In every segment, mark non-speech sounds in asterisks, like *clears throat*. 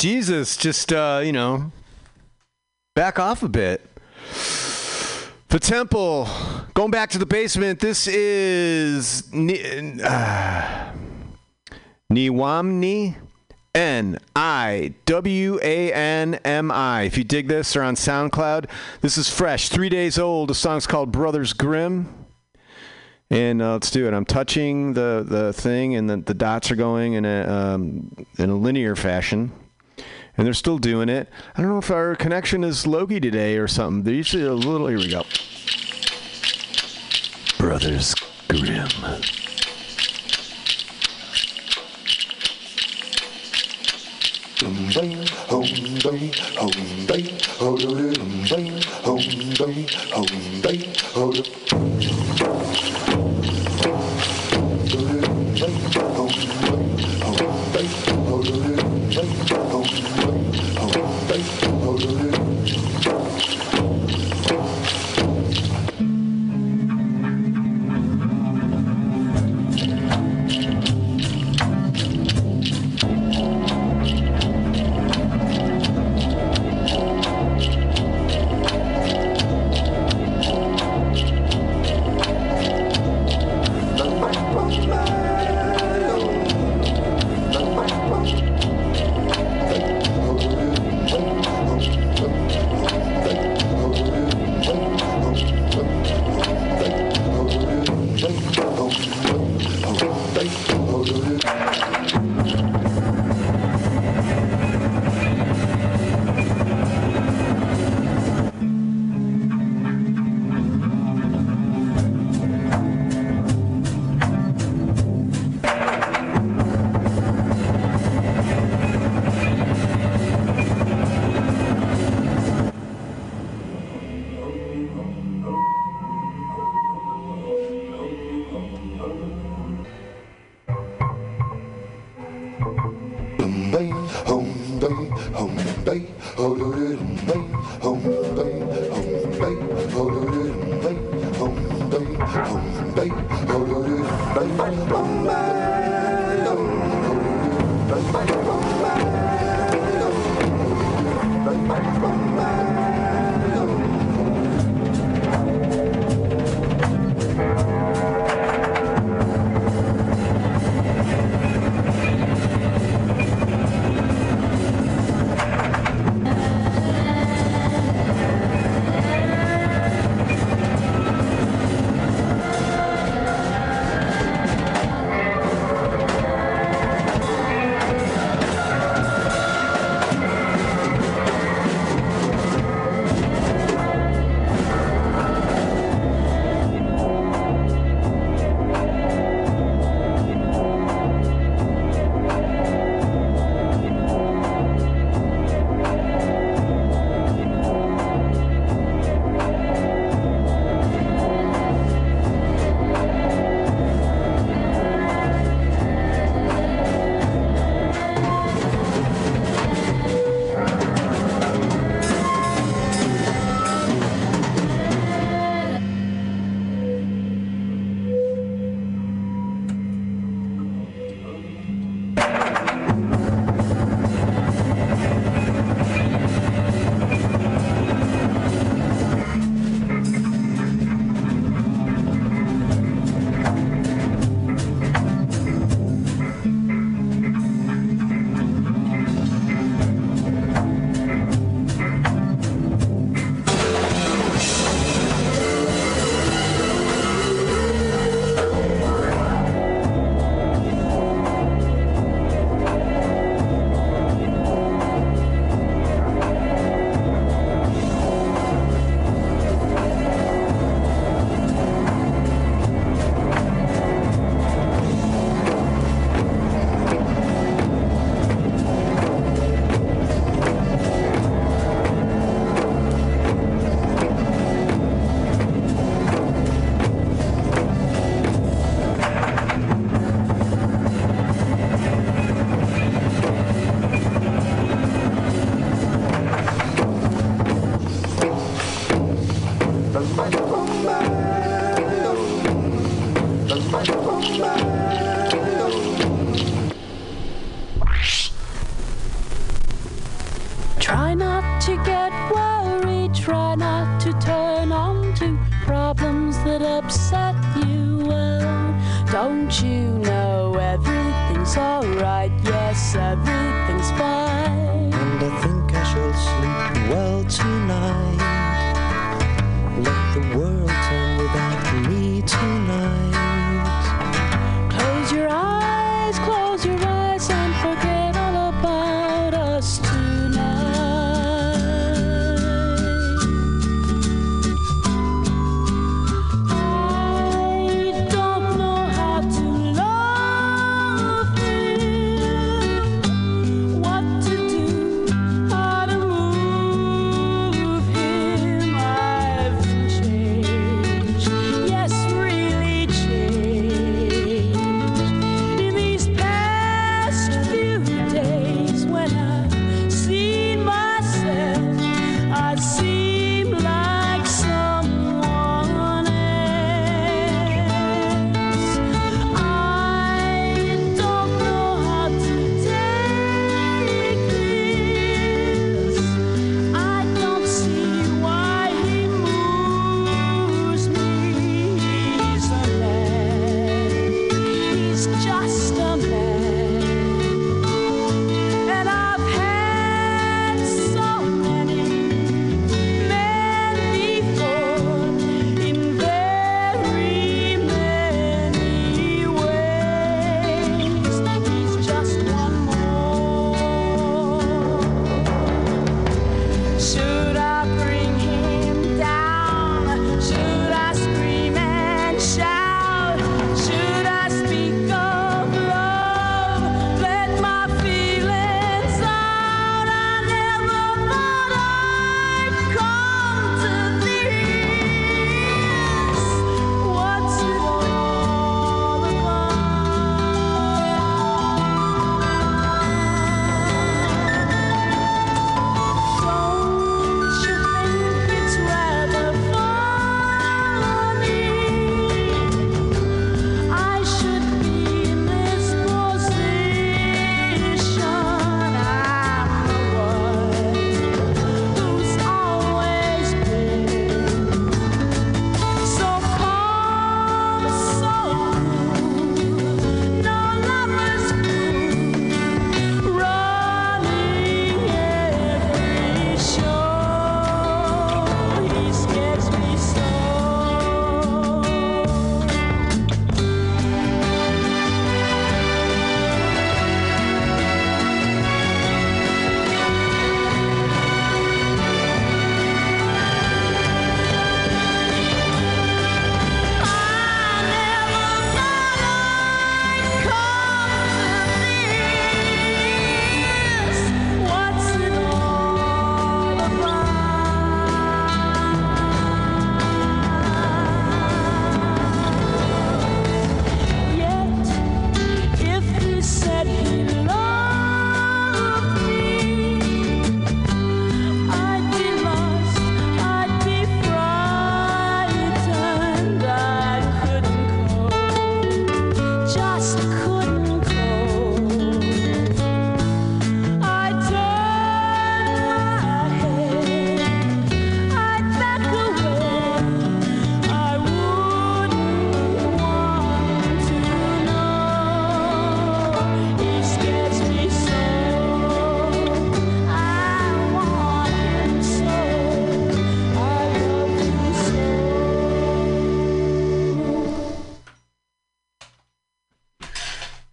Jesus, just uh, you know, back off a bit. The temple, going back to the basement. This is uh, Niwamni, N I W A N M I. If you dig this, they're on SoundCloud. This is fresh, three days old. The song's called Brothers Grimm. And uh, let's do it. I'm touching the, the thing, and the, the dots are going in a um, in a linear fashion, and they're still doing it. I don't know if our connection is Loki today or something. They're usually a little. Here we go. Brothers Grimm.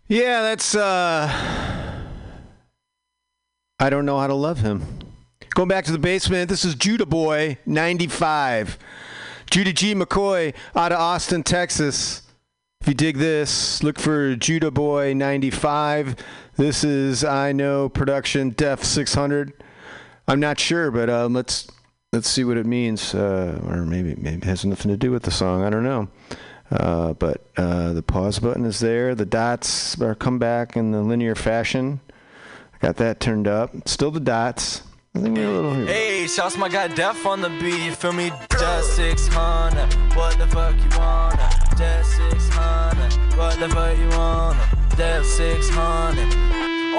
Yeah, that's. uh I don't know how to love him. Going back to the basement, this is Judah Boy, 95. Judah G. McCoy out of Austin, Texas. If you dig this, look for Judah Boy 95. This is I Know Production Def 600. I'm not sure, but um, let's let's see what it means, uh, or maybe maybe it has nothing to do with the song. I don't know. Uh, but uh, the pause button is there. The dots are come back in the linear fashion. I got that turned up. Still the dots. Hey, shouts my guy Def on the beat. You feel me? Just 600. What the fuck you wanna? Just 600. What the fuck you wanna? Def 600.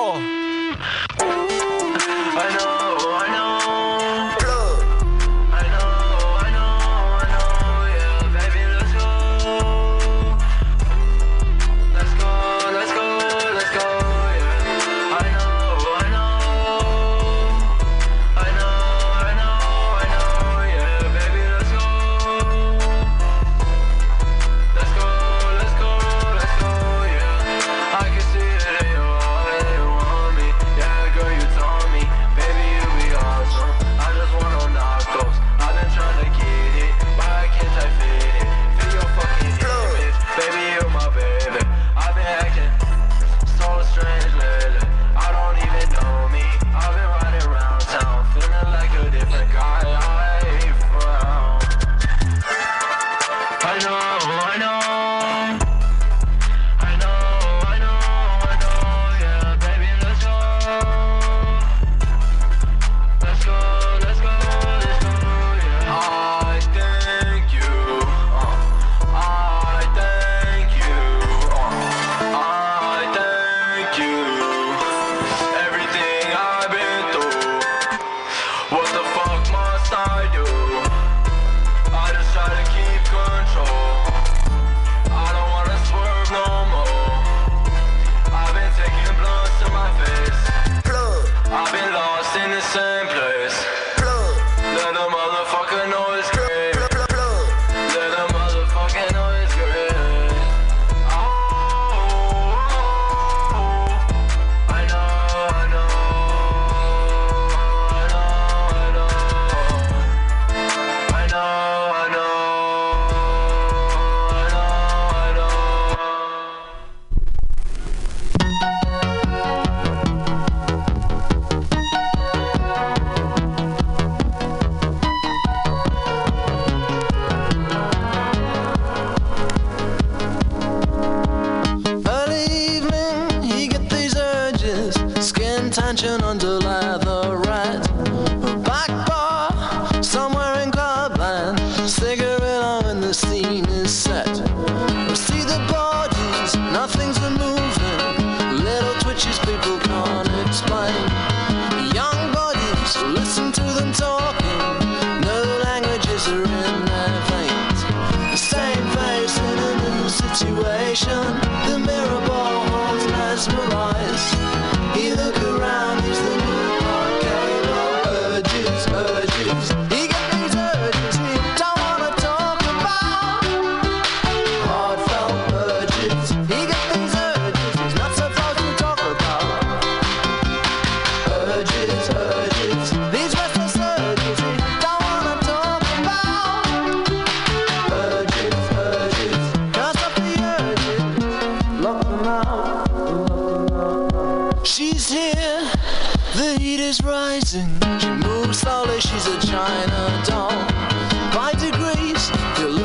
Oh. I know.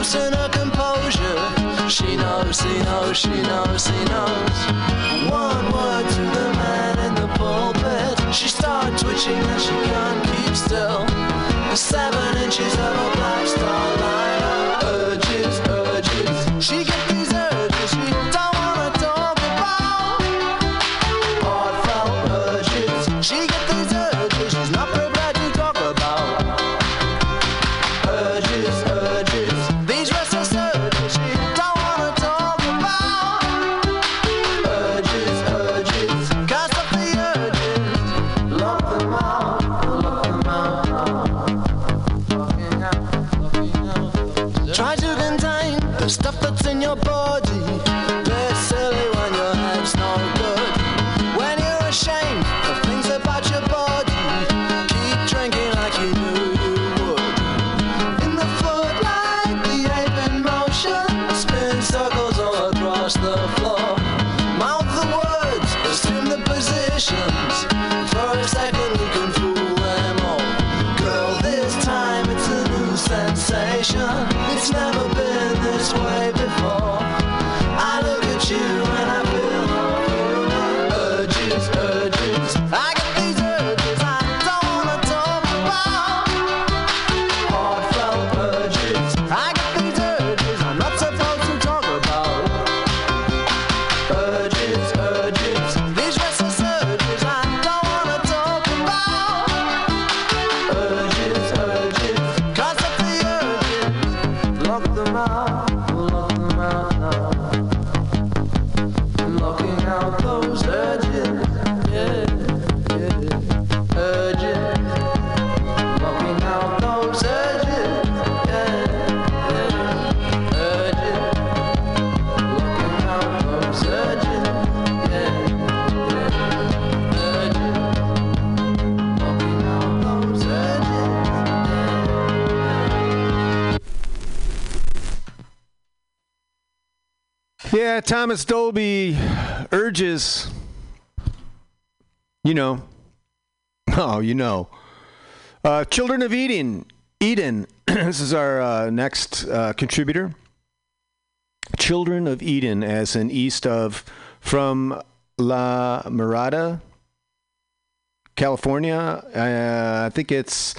keeps in her composure. She knows, she knows, she knows, she knows. One word to the man in the pulpit. She starts twitching and she can't keep still. Seven inches of her Yeah, Thomas Dolby urges. You know. *laughs* Oh, you know. Uh, Children of Eden. Eden. *clears throat* this is our uh, next uh, contributor. Children of Eden, as in east of from La Mirada, California. Uh, I think it's.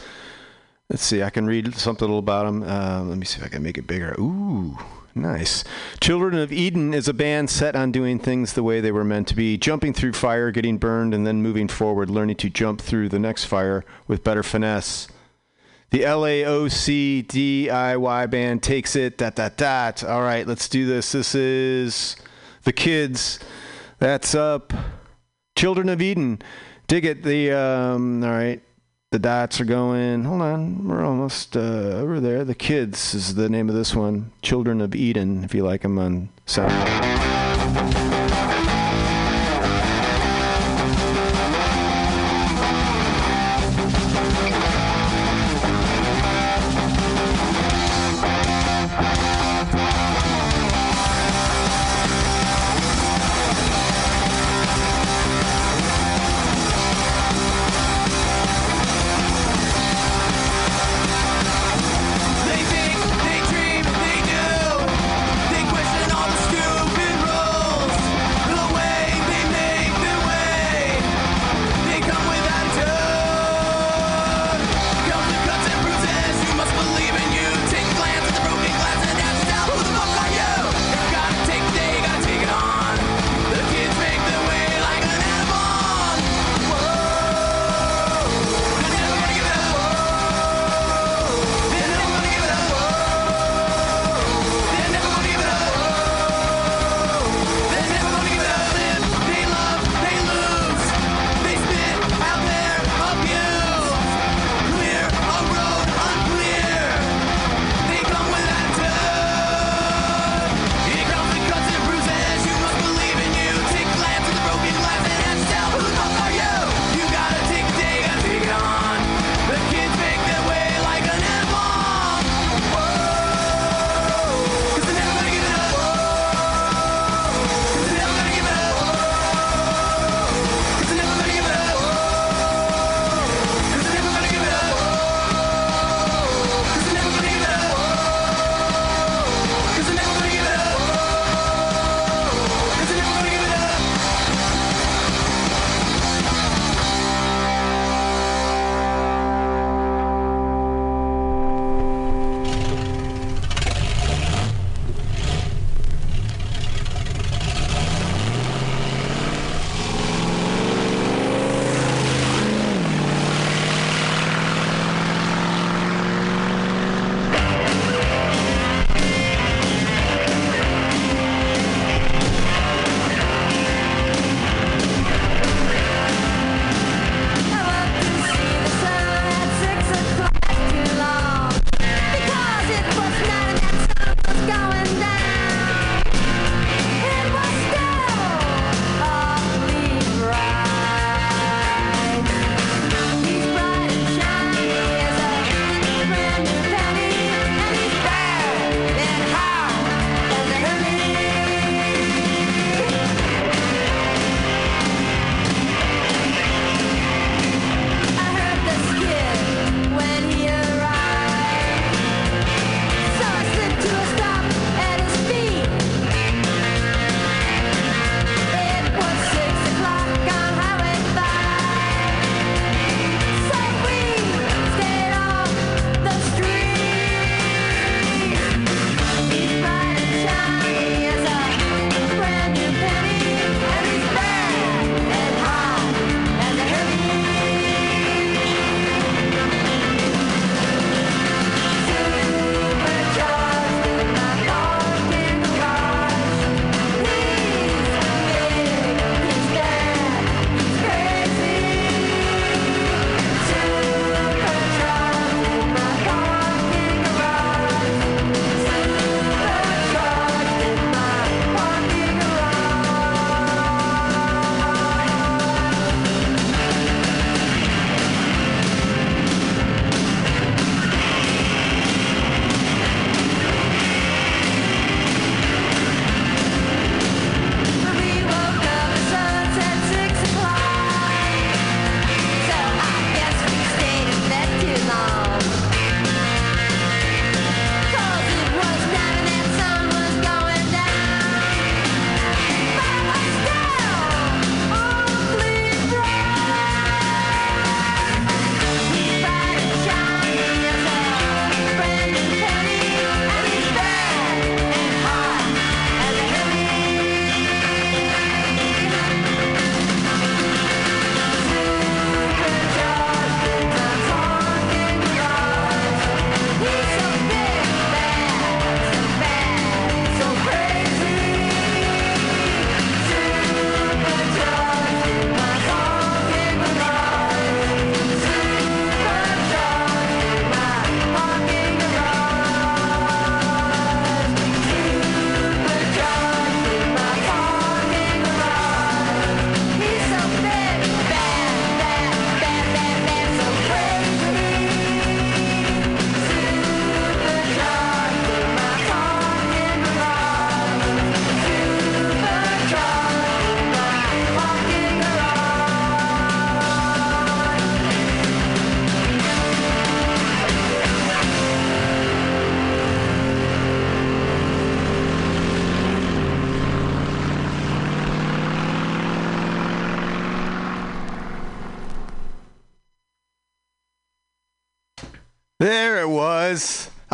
Let's see. I can read something a little about them. Uh, let me see if I can make it bigger. Ooh, nice. Children of Eden is a band set on doing things the way they were meant to be, jumping through fire, getting burned, and then moving forward, learning to jump through the next fire with better finesse. The LAOC DIY band takes it. Dot dot dot. All right, let's do this. This is the kids. That's up. Children of Eden. Dig it. The um. All right. The dots are going. Hold on. We're almost uh, over there. The kids is the name of this one. Children of Eden. If you like them on SoundCloud.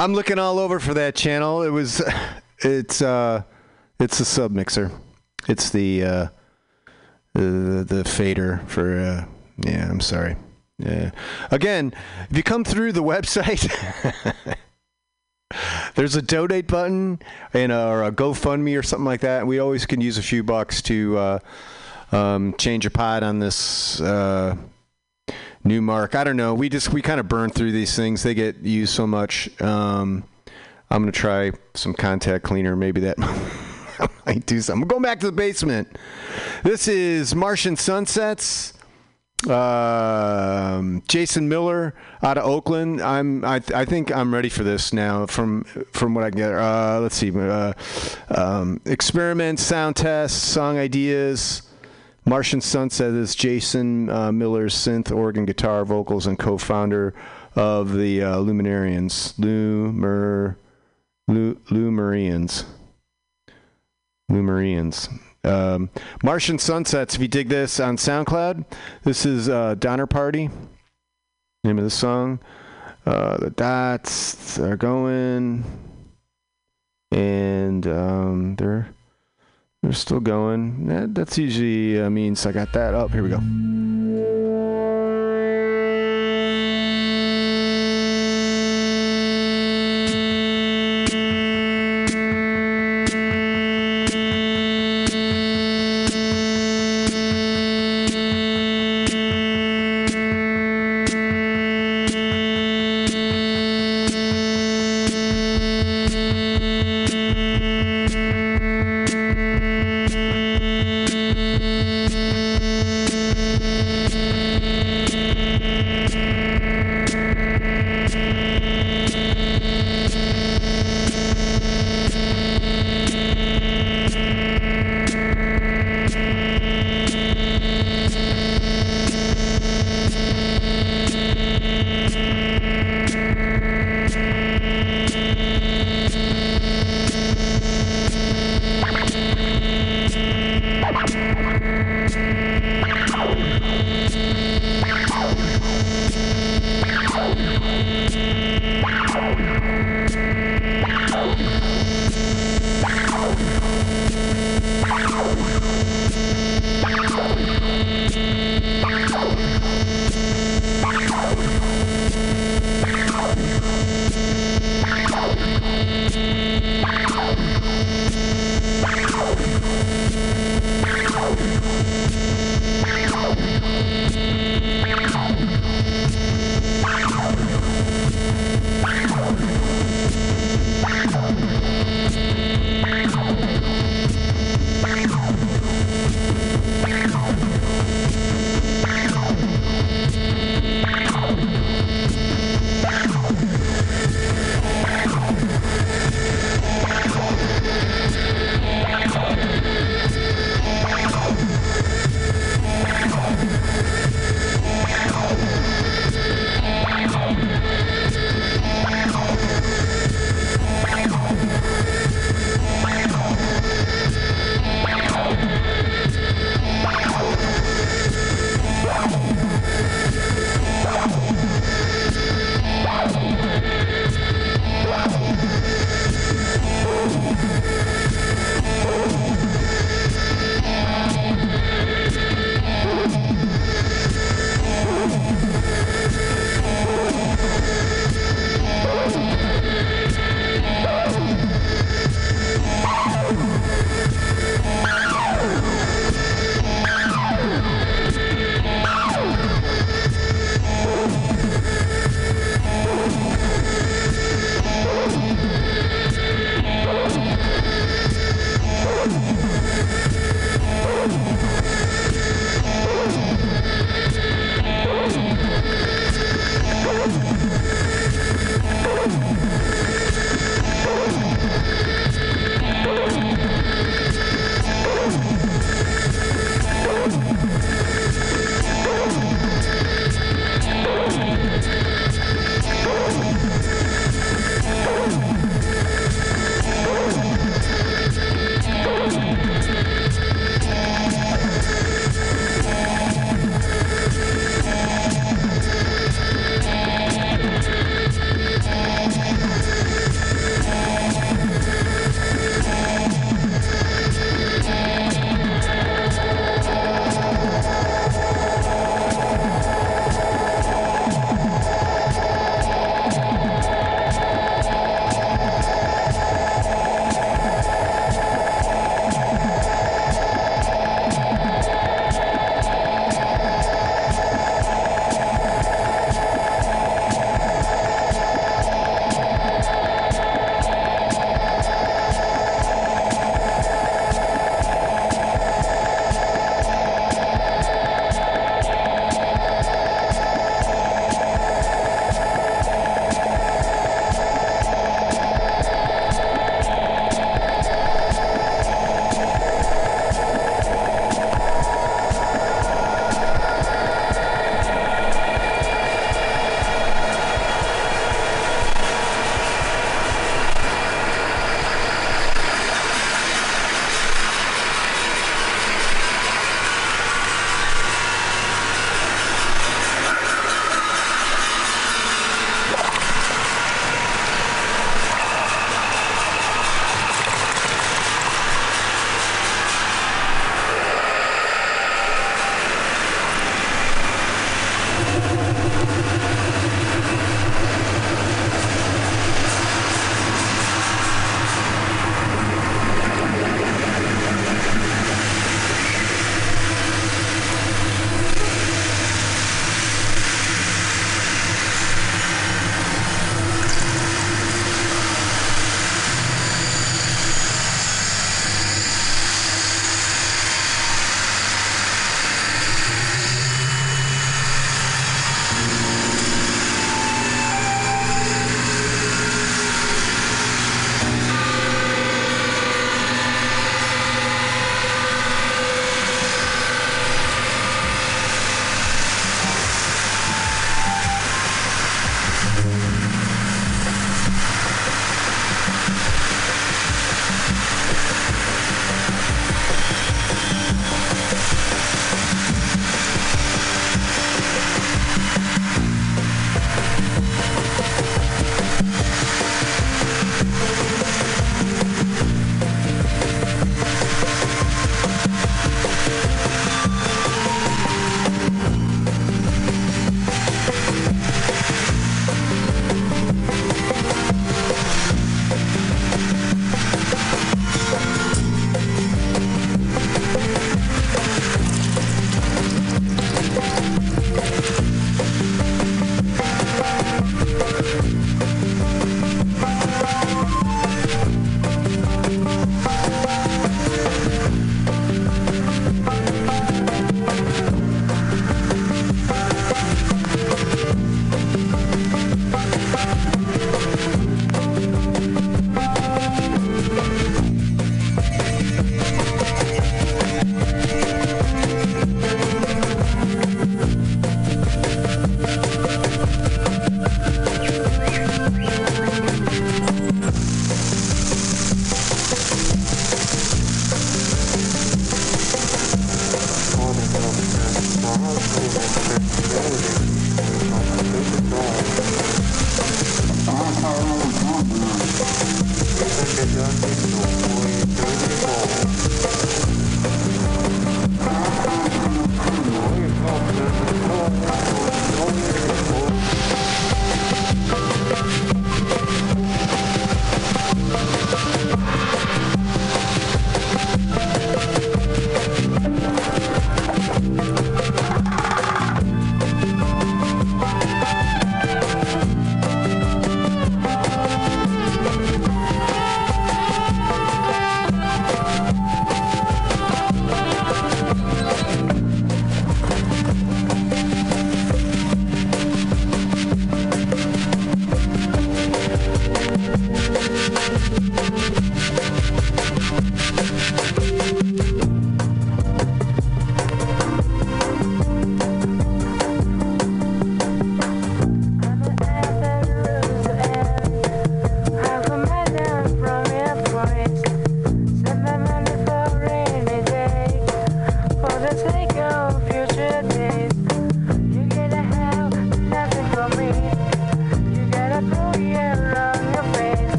I'm looking all over for that channel. It was. *sighs* It's uh, it's a sub mixer. It's the uh, the the fader for. Uh, yeah, I'm sorry. Yeah. Again, if you come through the *laughs* website. *laughs* There's a donate button and a, or a GoFundMe or something like that. We always can use a few bucks to uh, um, change a pot on this uh, Numark. I don't know. We just we kind of burn through these things. They get used so much. Um, I'm gonna try some contact cleaner. Maybe that *laughs* might do something. We're going back to the basement. This is Martian Sunsets. Um, Jason Miller out of Oakland. I'm. I, I think I'm ready for this now. From from what I get. Uh, let's see. Uh, um, experiments, sound tests, song ideas. Martian Sunset is Jason uh, Miller's synth, organ, guitar, vocals, and co-founder of the uh, Luminarians. Lumer, Lu, Lumerians. Lumerians. Um, Martian Sunsets. If you dig this on SoundCloud, this is uh, Donner Party. Name of the song. Uh, the dots are going, and um, they're they're still going. That, that's usually uh, means I got that up. Here we go.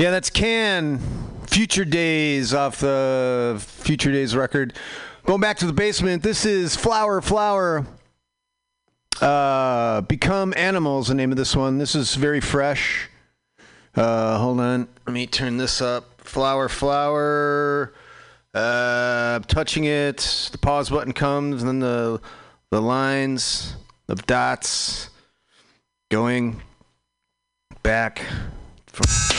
Yeah, that's Can Future Days off the Future Days record. Going back to the basement, this is Flower Flower. Uh, Become Animals, the name of this one. This is very fresh. Uh, hold on. Let me turn this up. Flower Flower. Uh, touching it. The pause button comes, and then the, the lines of dots going back from.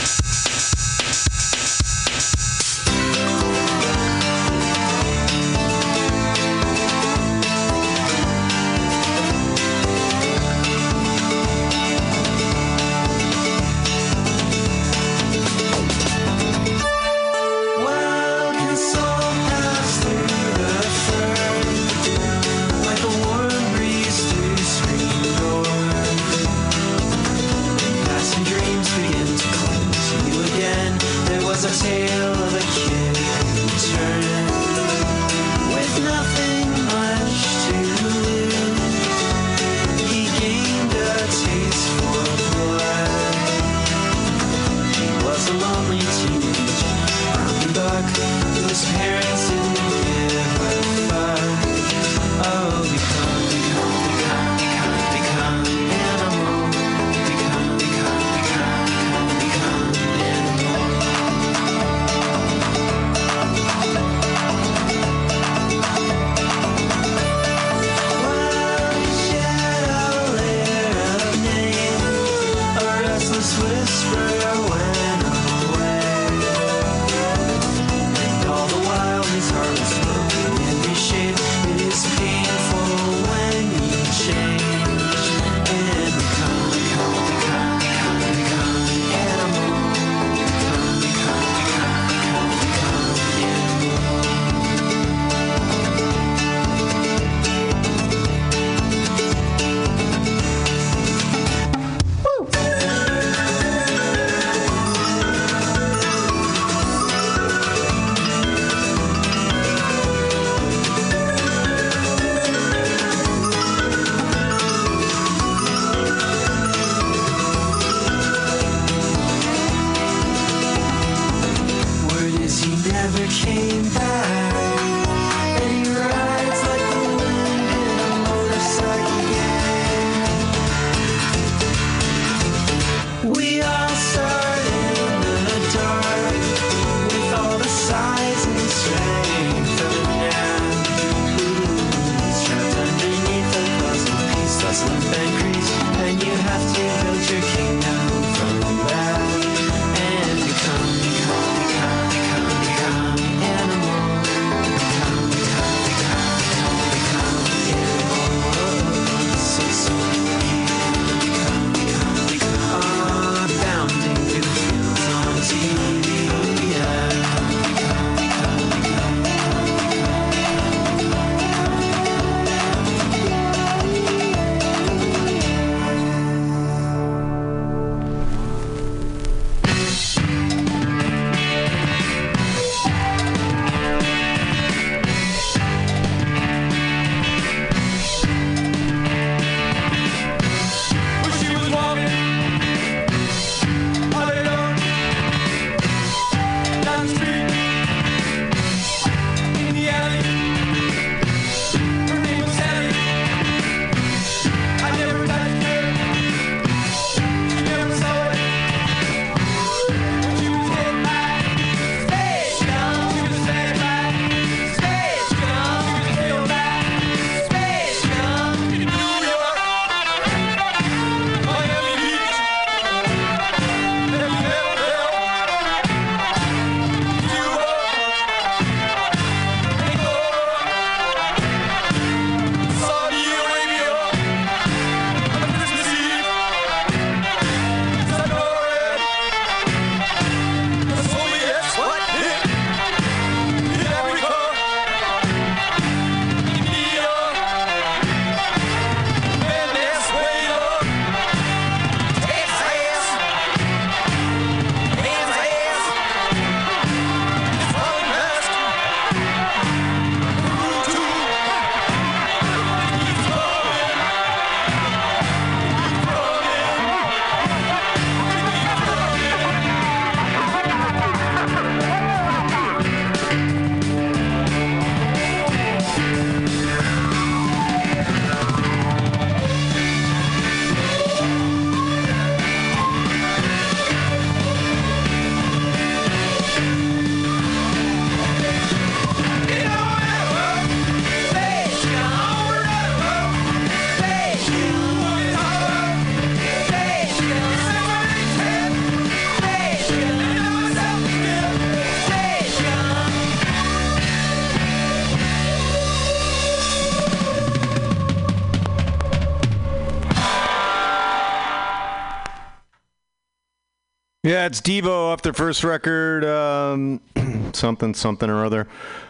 It's Devo off their first record, um, *clears throat* something, something or other.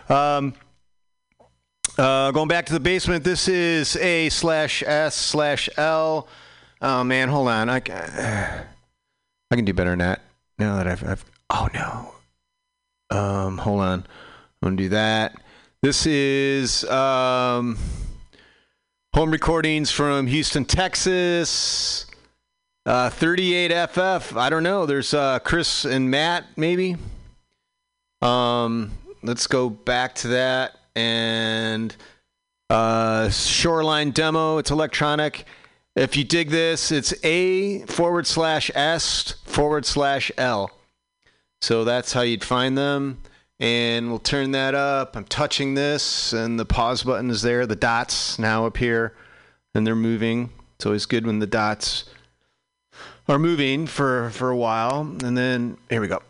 Um, uh, going back to the basement, this is A slash S slash L. Oh man, hold on. I, ca- I can do better than that. Now that I've, I've oh no. Um, hold on. I'm gonna do that. This is um, home recordings from Houston, Texas. Uh, 38FF. I don't know. There's uh, Chris and Matt, maybe. Um, let's go back to that and uh, Shoreline demo. It's electronic. If you dig this, it's A forward slash S forward slash L. So that's how you'd find them. And we'll turn that up. I'm touching this, and the pause button is there. The dots now appear, and they're moving. It's always good when the dots are moving for for a while, and then here we go.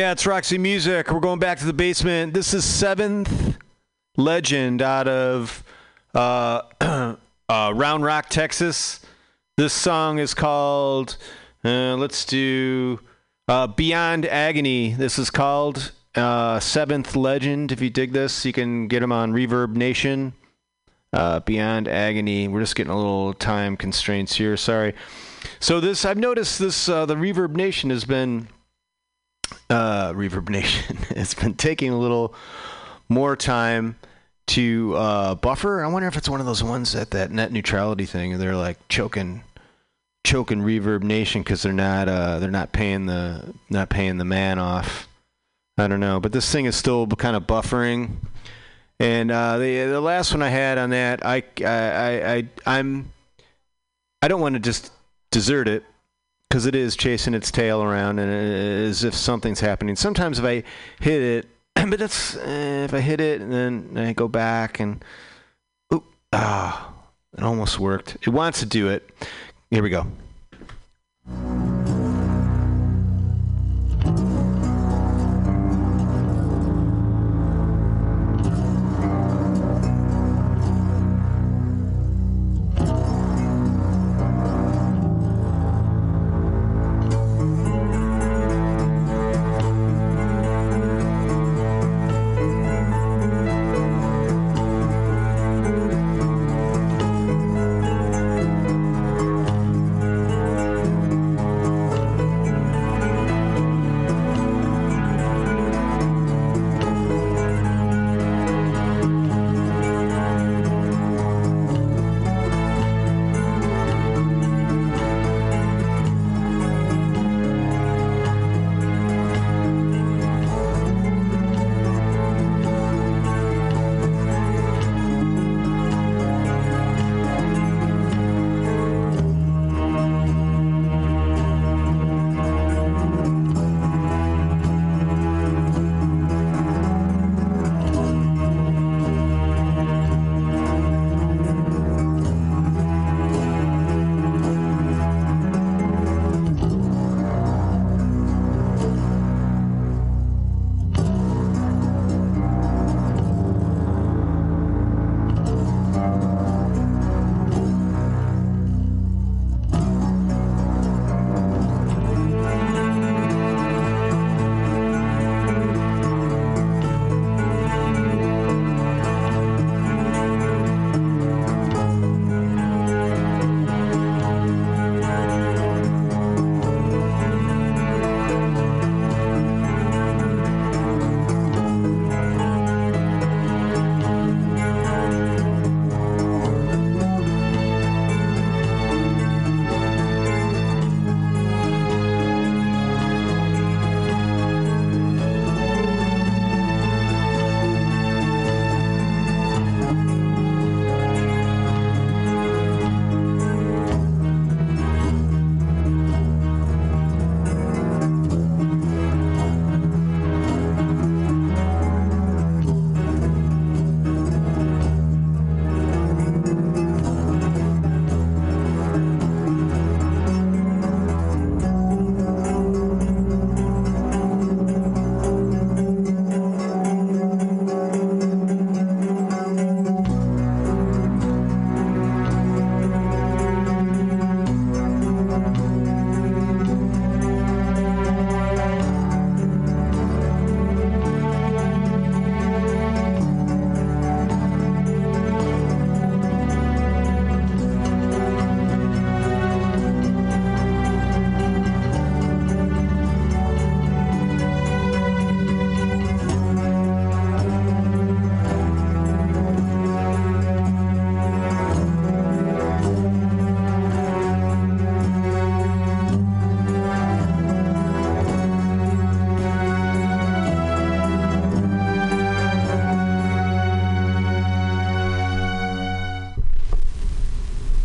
Yeah, it's Roxy Music. We're going back to the basement. This is Seventh Legend out of *clears throat* uh, uh, Round Rock, Texas. This song is called, uh, let's do uh, Beyond Agony. This is called uh, Seventh Legend. If you dig this, you can get them on Reverb Nation. Uh, Beyond Agony. We're just getting a little time constraints here. Sorry. So this, I've noticed this. Uh, the Reverb Nation has been uh, Reverb Nation. *laughs* it's been taking a little more time to uh, buffer. I wonder if it's one of those ones at that net neutrality thing. They're like choking, choking Reverb Nation because they're not uh, they're not paying the not paying the man off. I don't know, but this thing is still kind of buffering. And uh, the the last one I had on that, I I I, I I'm I don't want to just desert it because it is chasing its tail around and as if something's happening. Sometimes if I hit it, *clears throat* but that's eh, if I hit it and then I go back and oop, ah, it almost worked. It wants to do it. Here we go.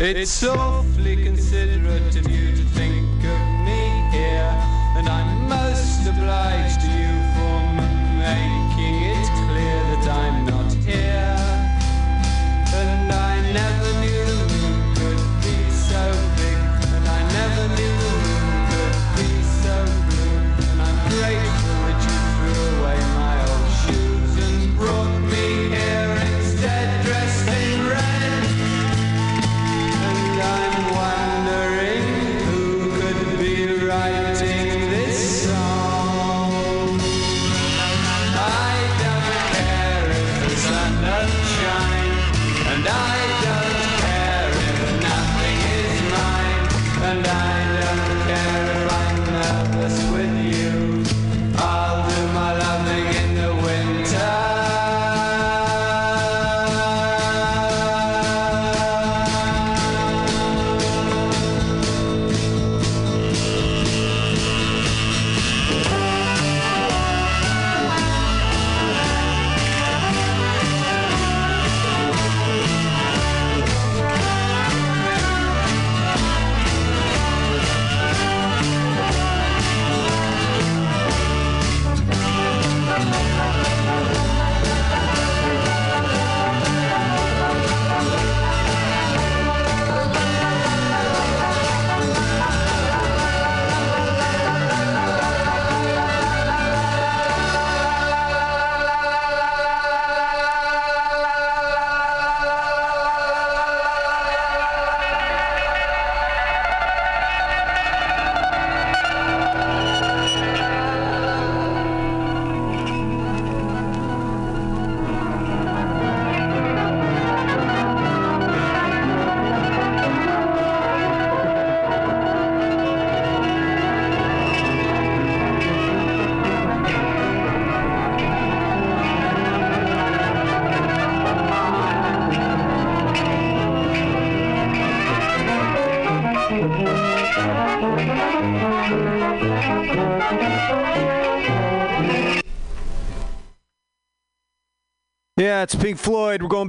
It's awfully considerate of you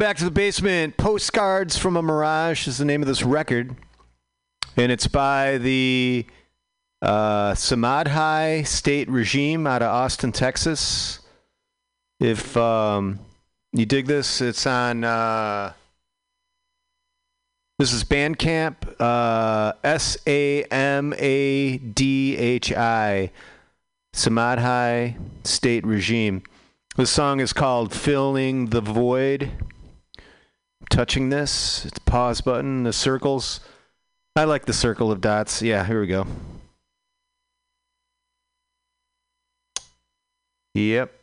back to the basement. Postcards from a Mirage is the name of this record. And it's by the uh, Samadhi State Regime out of Austin, Texas. If um, you dig this, it's on. Uh, this is Bandcamp. Uh, S A M A D H I. Samadhi State Regime. The song is called Filling the Void. Touching this, it's pause button, the circles. I like the circle of dots. Yeah, here we go. Yep.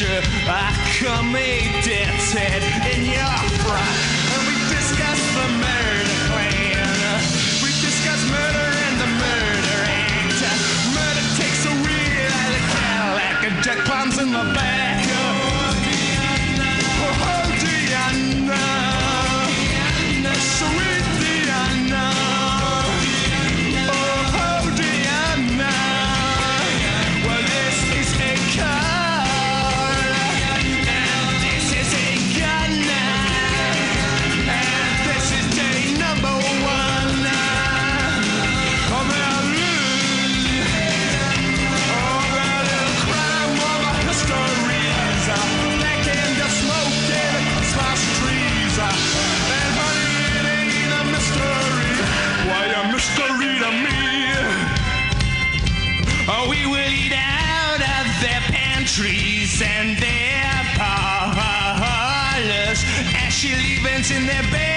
picture a comedian in your front, and we discuss the merits. In their bed.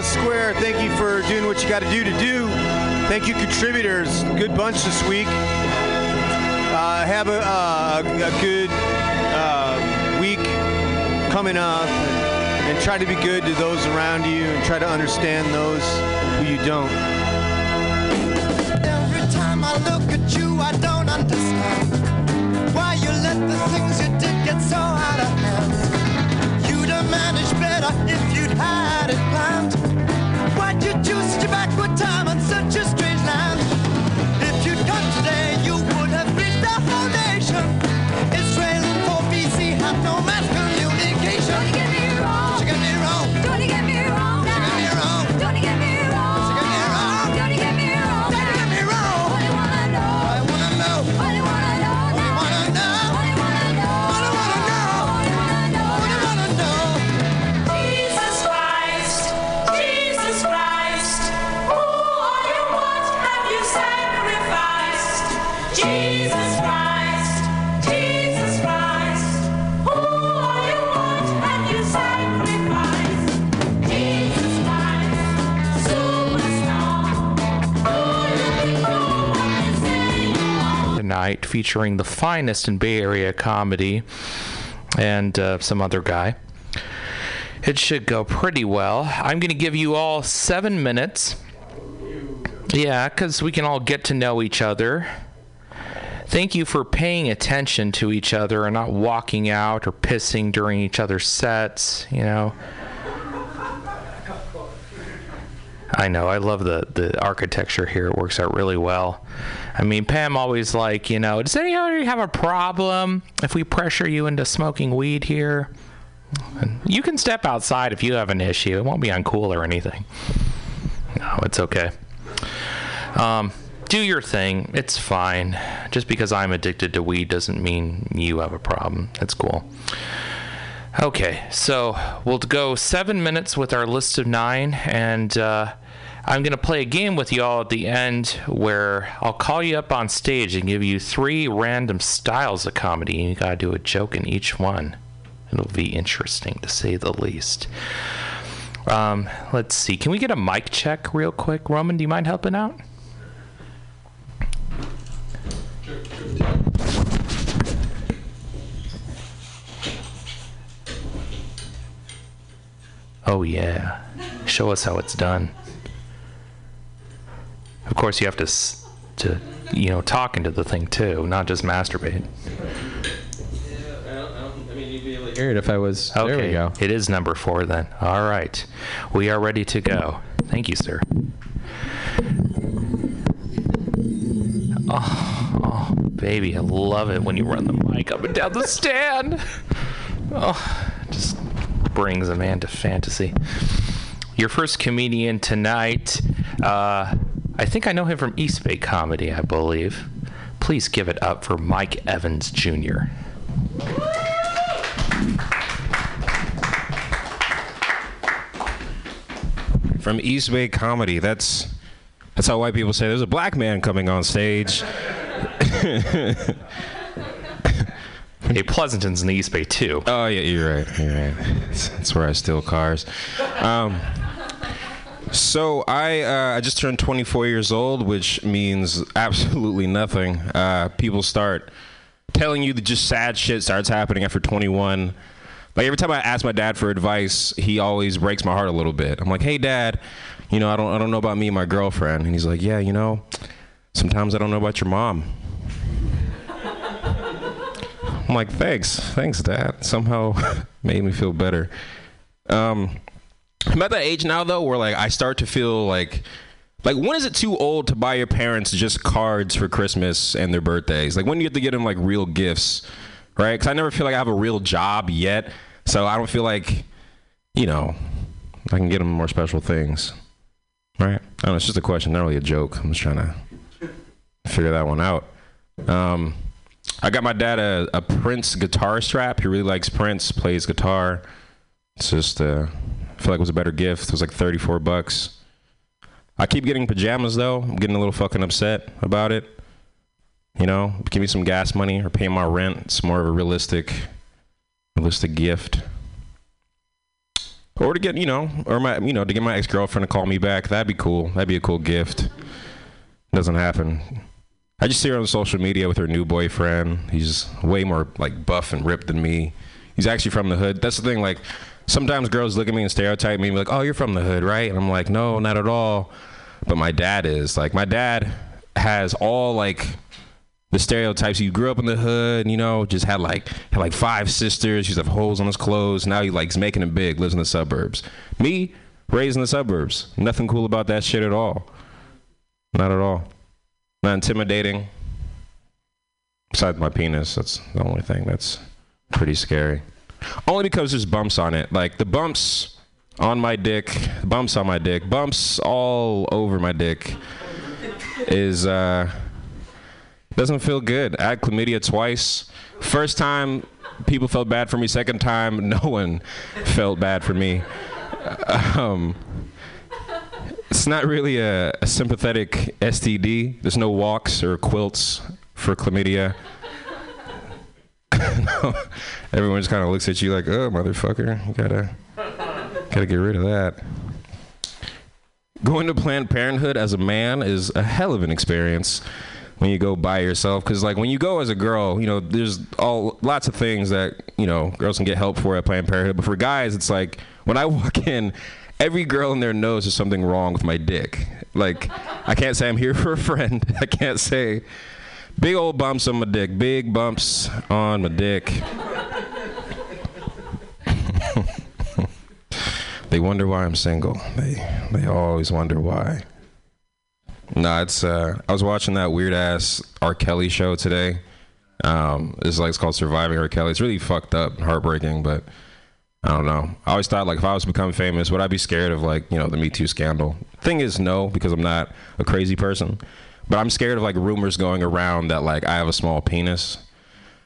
Square. Thank you for doing what you got to do to do. Thank you, contributors. Good bunch this week. Uh, have a, uh, a good uh, week coming up and, and try to be good to those around you and try to understand those who you don't. Every time I look at you, I don't understand why you let the things you did get so out featuring the finest in Bay Area comedy and uh, some other guy. It should go pretty well. I'm going to give you all seven minutes. Yeah, because we can all get to know each other. Thank you for paying attention to each other and not walking out or pissing during each other's sets, you know. I know. I love the the architecture here. It works out really well. I mean, Pam always like, you know, does anybody have a problem if we pressure you into smoking weed here? And you can step outside if you have an issue. It won't be uncool or anything. No, it's okay. Um, do your thing. It's fine. Just because I'm addicted to weed doesn't mean you have a problem. It's cool. Okay, so we'll go seven minutes with our list of nine, and uh, I'm going to play a game with you all at the end where I'll call you up on stage and give you three random styles of comedy, and you got to do a joke in each one. It'll be interesting to say the least. Um, let's see. Can we get a mic check real quick? Roman, do you mind helping out? Oh, yeah. Show us how it's done. Of course, you have to, to you know, talk into the thing too, not just masturbate. Yeah, I'll mean you'd be able to hear it if I was. Okay. There we go. It is number four then. All right. We are ready to go. Thank you, sir. Oh, oh, baby, I love it when you run the mic up and down the stand. Oh, just brings a man to fantasy. Your first comedian tonight, uh, I think I know him from East Bay Comedy, I believe. Please give it up for Mike Evans Jr. From East Bay Comedy. That's that's how white people say there's a black man coming on stage. *laughs* Hey, Pleasanton's in the East Bay too. Oh yeah, you're right. You're right. That's, that's where I steal cars. Um, so I uh, I just turned 24 years old, which means absolutely nothing. Uh, people start telling you that just sad shit starts happening after 21. Like every time I ask my dad for advice, he always breaks my heart a little bit. I'm like, "Hey, dad, you know I don't I don't know about me and my girlfriend," and he's like, "Yeah, you know, sometimes I don't know about your mom." I'm like, thanks, thanks, Dad. Somehow *laughs* made me feel better. Um, I'm at that age now though, where like I start to feel like, like when is it too old to buy your parents just cards for Christmas and their birthdays? Like when do you have to get them like real gifts, right? Because I never feel like I have a real job yet, so I don't feel like, you know, I can get them more special things, right? I don't know. It's just a question, not really a joke. I'm just trying to figure that one out. Um, I got my dad a, a Prince guitar strap. He really likes Prince, plays guitar. It's just, uh, I feel like it was a better gift. It was like 34 bucks. I keep getting pajamas though. I'm getting a little fucking upset about it. You know, give me some gas money or pay my rent. It's more of a realistic, realistic gift. Or to get, you know, or my, you know, to get my ex girlfriend to call me back. That'd be cool. That'd be a cool gift. Doesn't happen. I just see her on social media with her new boyfriend. He's way more like buff and ripped than me. He's actually from the hood. That's the thing. Like sometimes girls look at me and stereotype me, like, "Oh, you're from the hood, right?" And I'm like, "No, not at all." But my dad is. Like my dad has all like the stereotypes. He grew up in the hood, you know, just had like had like five sisters. Used to have holes on his clothes. Now he likes making it big. Lives in the suburbs. Me, raised in the suburbs. Nothing cool about that shit at all. Not at all. Not intimidating. Besides my penis, that's the only thing that's pretty scary. Only because there's bumps on it. Like the bumps on my dick, bumps on my dick, bumps all over my dick is uh doesn't feel good. I had chlamydia twice. First time people felt bad for me. Second time *laughs* no one felt bad for me. Um it's not really a, a sympathetic STD. There's no walks or quilts for chlamydia. *laughs* no, everyone just kind of looks at you like, "Oh, motherfucker, you gotta, gotta get rid of that." Going to Planned Parenthood as a man is a hell of an experience when you go by yourself. Because like when you go as a girl, you know, there's all lots of things that you know girls can get help for at Planned Parenthood. But for guys, it's like when I *laughs* walk in, every girl in there knows there's something wrong with my dick. Like I can't say I'm here *laughs* for a friend. I can't say big old bumps on my dick. Big bumps on my dick. They wonder why I'm single. They they always wonder why. Nah, it's uh I was watching that weird ass R. Kelly show today. Um it's like it's called Surviving R. Kelly. It's really fucked up, heartbreaking, but I don't know. I always thought like if I was to become famous, would I be scared of like, you know, the Me Too scandal? Thing is no, because I'm not a crazy person. But I'm scared of like rumors going around that like I have a small penis.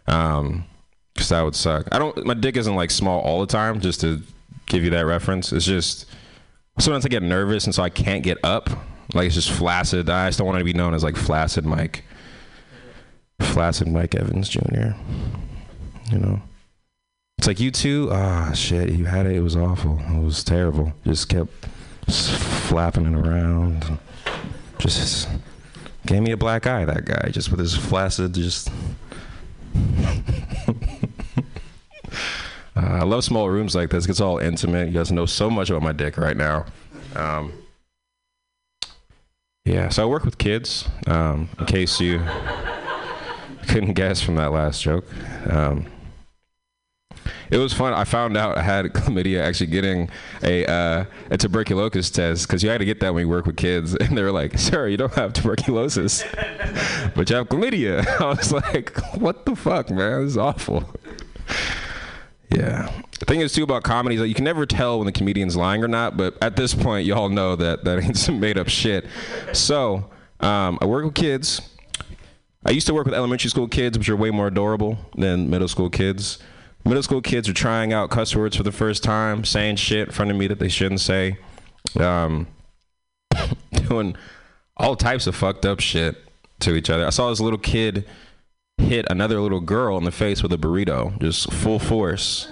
Um cuz that would suck. I don't my dick isn't like small all the time just to give you that reference. It's just sometimes I get nervous and so I can't get up. Like it's just flaccid. I just don't want to be known as like flaccid Mike. Flaccid Mike Evans Jr. You know. It's like you two, ah shit, you had it, it was awful. It was terrible. Just kept flapping it around. Just gave me a black eye, that guy, just with his flaccid just Uh, I love small rooms like this. It gets all intimate. You guys know so much about my dick right now. Um, yeah, so I work with kids. Um, in case you *laughs* couldn't guess from that last joke, um, it was fun. I found out I had *laughs* chlamydia actually getting a uh, a tuberculosis test because you had to get that when you work with kids, *laughs* and they were like, "Sir, you don't have tuberculosis, but you have chlamydia." I was like, "What the fuck, man? This is awful." Yeah. The thing is too about comedy is that you can never tell when the comedian's lying or not, but at this point y'all know that that ain't *laughs* some made up shit. So, um, I work with kids. I used to work with elementary school kids, which are way more adorable than middle school kids. Middle school kids are trying out cuss words for the first time, saying shit in front of me that they shouldn't say. Um, *coughs* doing all types of fucked up shit to each other. I saw this little kid hit another little girl in the face with a burrito, just full force.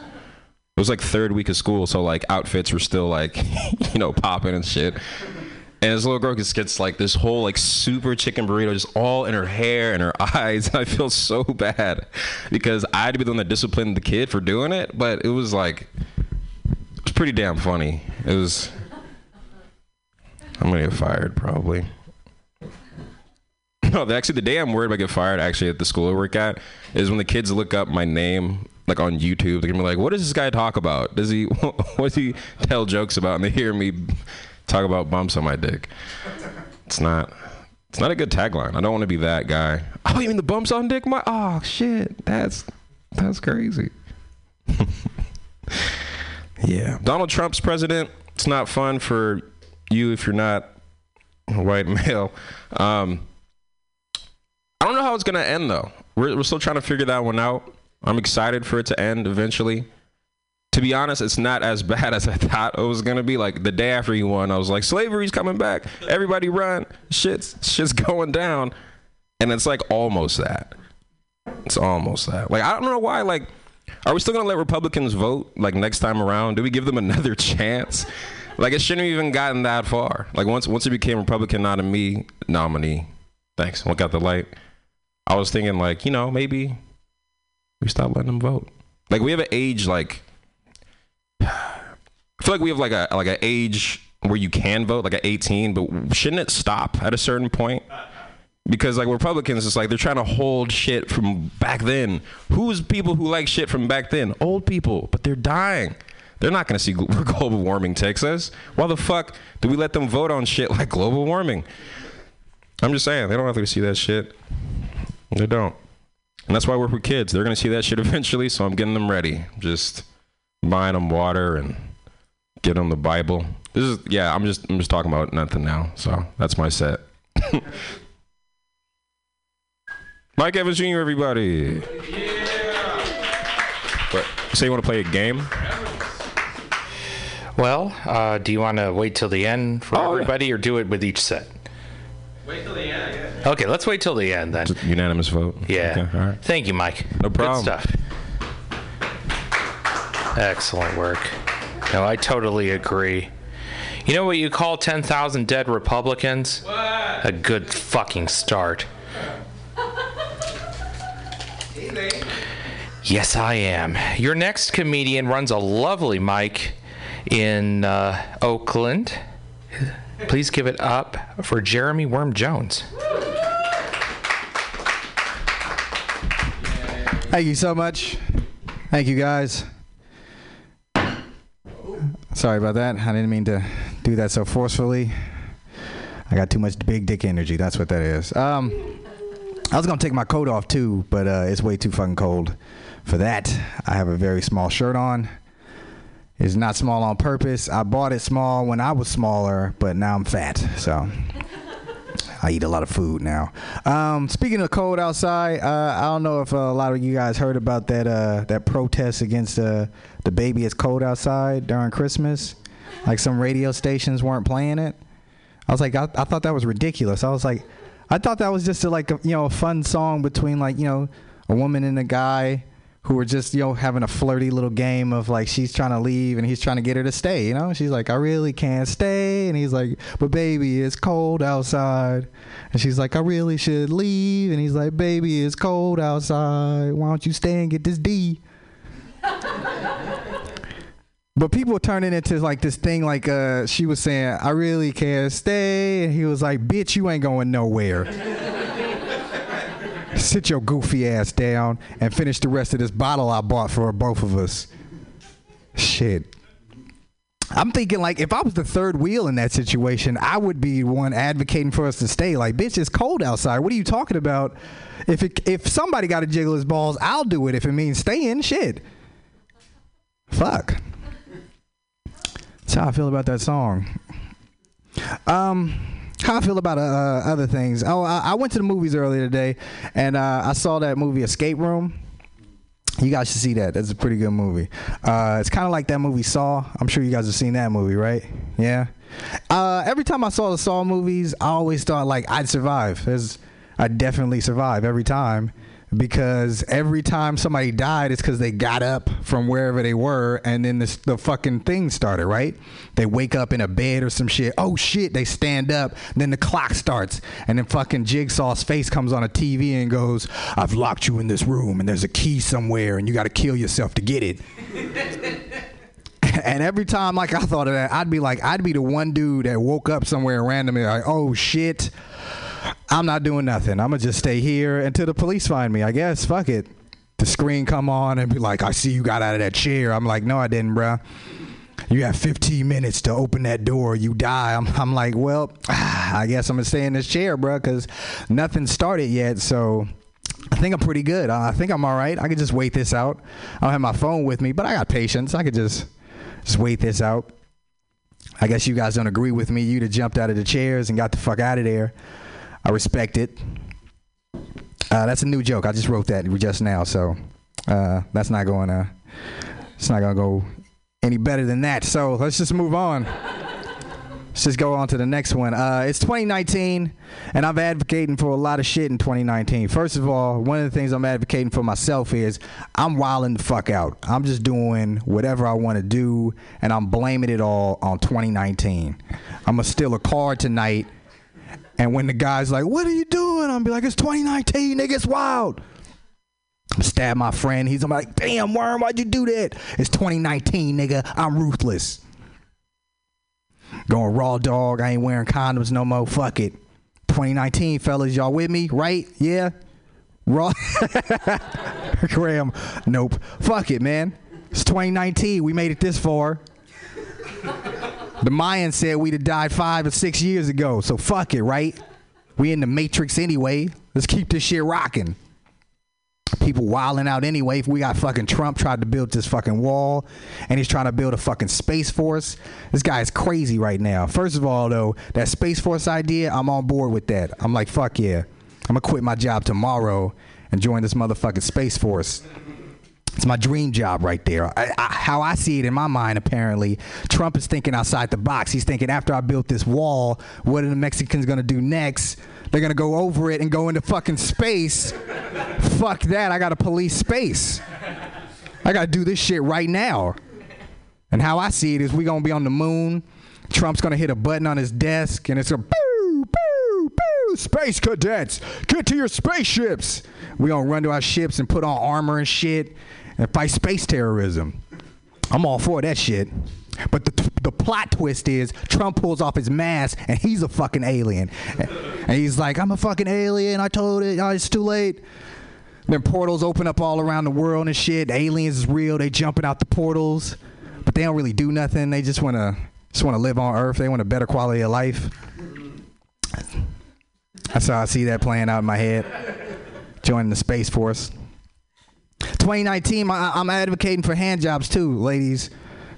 It was like third week of school, so like outfits were still like, *laughs* you know, popping and shit. And this little girl just gets like this whole like super chicken burrito just all in her hair and her *laughs* eyes. And I feel so bad because I had to be the one that disciplined the kid for doing it, but it was like, it was pretty damn funny. It was, I'm gonna get fired probably. *laughs* Actually, the day I'm worried about get fired, actually, at the school I work at, is when the kids look up my name, like on YouTube. They're gonna be like, "What does this guy talk about? Does he, *laughs* what does he tell jokes about?" And they hear me talk about bumps on my dick. It's not, it's not a good tagline. I don't want to be that guy. *laughs* Oh, you mean the bumps on dick? My, oh shit, that's, that's crazy. yeah, Donald Trump's president. It's not fun for you if you're not a white male. Um, I don't know how it's gonna end though. We're we're still trying to figure that one out. I'm excited for it to end eventually. to be honest, it's not as *laughs* bad as I thought it was gonna be. Like the day after he won, I was like, slavery's coming back. Everybody run. Shit's shit's *laughs* going down. And it's like almost that. It's almost that. Like I don't know why. Like, are we still gonna let Republicans vote like next time around? Do we give them *laughs* another chance? Like it shouldn't have even gotten that far. Like once once it became Republican nominee nominee. Thanks. Look out the light. I was thinking like, you know, maybe we stop letting them vote. Like we have an age like I feel like we have like a like an age where you can vote, like at 18, but shouldn't it stop at a certain point? Because like Republicans, it's like they're trying to hold shit from back then. Who's people who like shit from back then? Old people, but they're dying. They're not going to see *laughs* global warming us. Why the fuck do we let them vote on shit like global warming? I'm just saying they don't have to see that shit. They don't. And that's why we're for kids. They're gonna see that shit *laughs* eventually, so I'm getting them ready. Just buying them water and getting them the Bible. This is yeah. I'm just I'm just talking about nothing now. So that's my set. *laughs* Mike Evans Jr. Everybody. What? Say you want to play a game? Well, uh, do you want to wait till the end for Oh, yeah. everybody, or do it with each set? Wait till the end. Okay, let's wait till the end then. Just unanimous vote. Yeah. Okay, all right. Thank you, Mike. No problem. Good stuff. Excellent work. No, I totally agree. You know what you call 10,000 dead Republicans? What? A good fucking start. Yes, I am. Your next comedian runs a lovely mic in uh, Oakland. Please give it up for Jeremy Worm Jones. Thank you so much. Thank you guys. Sorry about that. I didn't mean to do that so forcefully. I got too much big dick energy. That's what that is. Um, I was gonna take my coat off too, but uh, it's way too fucking cold for that. I have a very small shirt on. It's not small on purpose. I bought it small when I was smaller, but now I'm fat. So I eat a lot of food now. Um, speaking of cold outside, uh, I don't know if uh, a lot of you guys heard about that uh, that protest against uh, the baby it's cold outside during Christmas. Like some radio stations weren't playing it. I was like, I, I thought that was ridiculous. I was like, I thought that was just a, like a, you know a fun song between like you know a woman and a guy who were just you know having a flirty little game of like she's trying to leave and he's trying to get her to stay. You know, she's like, I really can't stay, and he's like, but baby, it's cold outside, and she's like, I really should leave, and he's like, baby, it's cold outside. Why don't you stay and get this D? *laughs* But people turning into like this thing like uh she was saying, I really can't stay and he was like, Bitch, you ain't going nowhere. *laughs* Sit your goofy ass down and finish the rest of this bottle I bought for both of us. Shit. I'm thinking like if I was the third wheel in that situation, I would be one advocating for us to stay. Like, bitch, it's cold outside. What are you talking about? If it, if somebody got to jiggle his balls, I'll do it. If it means staying, shit. Fuck. That's how I feel about that song. Um, how I feel about uh, other things. Oh, I, I went to the movies earlier today, and uh, I saw that movie Escape Room. You guys should see that. That's a pretty good movie. Uh, it's kind of like that movie Saw. I'm sure you guys have seen that movie, right? Yeah. Uh, every time I saw the Saw movies, I always thought like I'd survive. I'd definitely survive every time because every time somebody died, it's because they got up from wherever they were, and then this, the fucking thing started. Right? They wake up in a bed or some shit. Oh shit! They stand up. Then the clock starts, and then fucking Jigsaw's face comes on a TV and goes, "I've locked you in this room, and there's a key somewhere, and you got to kill yourself to get it." *laughs* And every time, like I thought of that, I'd be like, I'd be the one dude that woke up somewhere randomly, like, oh shit, I'm not doing nothing. I'm gonna just stay here until the police find me. I guess. Fuck it. The screen come on and be like, I see you got out of that chair. I'm like, no, I didn't, bruh. You have 15 minutes to open that door. You die. I'm, I'm like, well, *sighs* I guess I'm gonna stay in this chair, bruh, because nothing started yet. So I think I'm pretty good. I think I'm all right. I could just wait this out. I don't have my phone with me, but I got patience. I could just just wait this out. I guess you guys don't agree with me. You'd have jumped out of the chairs and got the fuck out of there. I respect it. Uh, that's a new joke. I just wrote that just now, so uh, that's not going to. It's not gonna go any better than that. So let's just move on. Let's just go on to the next one. Uh, it's 2019, and I'm advocating for a lot of shit in 2019. First of all, one of the things I'm advocating for myself is I'm wilding the fuck out. I'm just doing whatever I want to do, and I'm blaming it all on 2019. I'm gonna steal a car tonight, and when the guy's like, "What are you doing?" I'm be like, "It's 2019, nigga. It's wild." Stab my friend. He's I'm like, "Damn, worm, why'd you do that?" It's 2019, nigga. I'm ruthless. Going raw dog. I ain't wearing condoms no more. Fuck it. 2019, fellas, y'all with me? Right? Yeah. Raw. *laughs* Graham. Nope. Fuck it, man. It's 2019. We made it this far. The Mayans said we'd have died five or six years ago. So fuck it, right? We in the Matrix anyway. Let's keep this shit rocking people wilding out anyway. We got fucking Trump tried to build this fucking wall, and he's trying to build a fucking space force. This guy is crazy right now. First of all, though, that space force idea, I'm on board with that. I'm like, fuck yeah, I'm gonna quit my job tomorrow and join this motherfucking space force. It's my dream job right there. I, I, how I see it in my mind, apparently, Trump is thinking outside the box. He's thinking, after I built this wall, what are the Mexicans gonna do next? They're gonna go over it and go into fucking space. Fuck that. I gotta police space. I gotta do this shit right now. And how I see it is we gonna be on the moon. Trump's gonna hit a button on his desk and it's a boo, boo, boo, space cadets, get to your spaceships. We gonna run to our ships and put on armor and shit and fight space terrorism. I'm all for that shit. But the, the plot twist is Trump pulls off his mask and he's a fucking alien. And he's like, I'm a fucking alien. I told it. Oh, it's too late. Then portals open up all around the world and shit. Aliens is real. They jumping out the portals, but they don't really do nothing. They just want to just want to live on Earth. They want a better quality of life. That's how I see that playing out in my head. Joining the Space Force. 2019, I, I'm advocating for hand jobs too, ladies.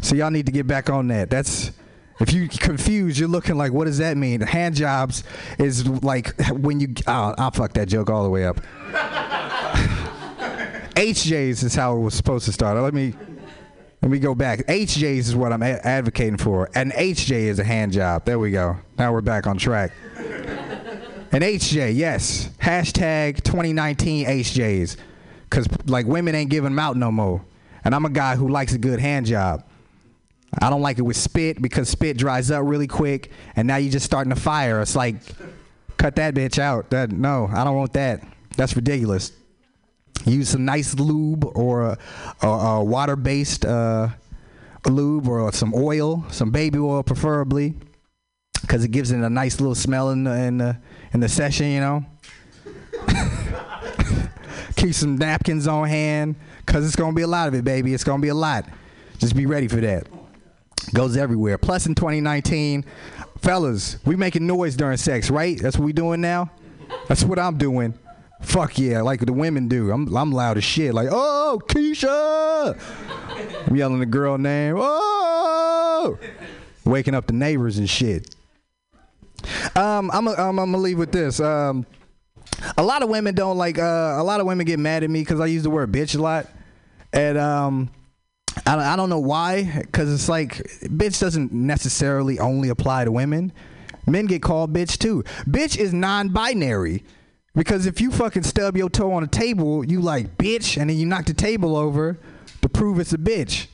So y'all need to get back on that. That's if you confused, you're looking like, what does that mean? Hand jobs is like when you. Oh, I'll fuck that joke all the way up. *laughs* HJs is how it was supposed to start. Let me let me go back. HJs is what I'm a- advocating for. An HJ is a hand job. There we go. Now we're back on track. An HJ, yes. Hashtag 2019 HJs. Because, like, women ain't giving them out no more. And I'm a guy who likes a good hand job. I don't like it with spit because spit dries up really quick. And now you're just starting to fire. It's like, cut that bitch out. That No, I don't want that. That's ridiculous. Use some nice lube or a, a, a water-based uh, lube or some oil, some baby oil preferably, because it gives it a nice little smell in the in the, in the session. You know. *laughs* Keep some napkins on hand, cause it's gonna be a lot of it, baby. It's gonna be a lot. Just be ready for that. Goes everywhere. Plus, in 2019, fellas, we making noise during sex, right? That's what we doing now. That's what I'm doing. Fuck yeah, like the women do. I'm I'm loud as shit. Like, oh, Keisha. *laughs* I'm yelling the girl name. Oh, waking up the neighbors and shit. Um, I'm I'm, I'm gonna leave with this. Um, a lot of women don't like. Uh, a lot of women get mad at me because I use the word bitch a lot, and um, I I don't know why. Because it's like bitch doesn't necessarily only apply to women. Men get called bitch too. Bitch is non-binary. Because if you fucking stub your toe on a table, you like bitch, and then you knock the table over to prove it's a bitch.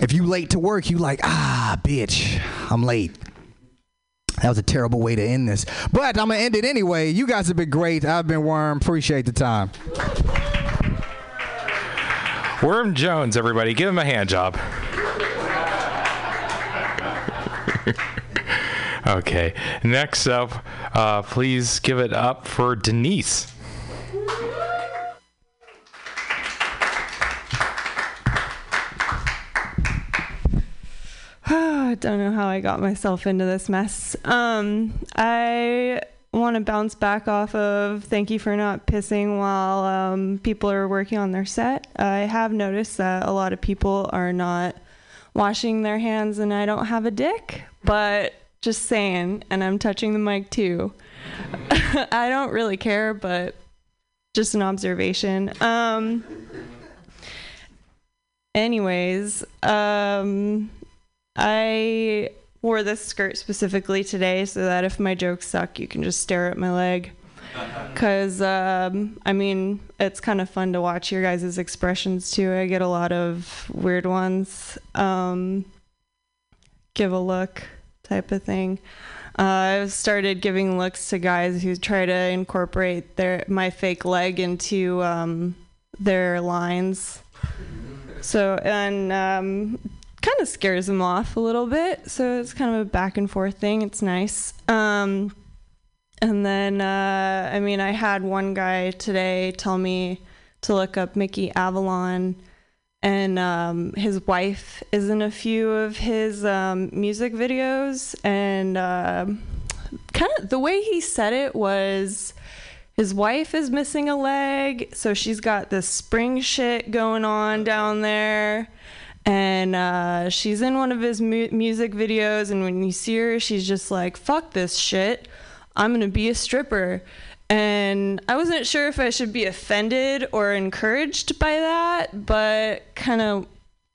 If you late to work, you like ah bitch, I'm late. That was a terrible way to end this, but I'm gonna end it anyway. You guys have been great. I've been Worm. Appreciate the time. Worm Jones, everybody, give him a hand job. *laughs* okay, next up, uh, please give it up for Denise. Don't know how I got myself into this mess. Um, I want to bounce back off of thank you for not pissing while um, people are working on their set. I have noticed that a lot of people are not washing their hands, and I don't have a dick, but just saying, and I'm touching the mic too. *laughs* I don't really care, but just an observation. Um, anyways, um, I wore this skirt specifically today so that if my jokes suck, you can just stare at my leg. *laughs* Because, um, I mean, it's kind of fun to watch your guys' expressions too. I get a lot of weird ones. Um, give a look type of thing. Uh, I've started giving looks to guys who try to incorporate their my fake leg into um, their lines. *laughs* So and um, kind of scares them off a little bit. So it's kind of a back and forth thing. It's nice. Um, and then uh, I mean, I had one guy today tell me to look up Mickey Avalon and um, his wife is in a few of his um, music videos and uh, kind of the way he said it was his wife is missing a leg so she's got this spring shit going on down there and uh, she's in one of his mu- music videos and when you see her she's just like fuck this shit i'm gonna be a stripper and I wasn't sure if I should be offended or encouraged by that, but kind of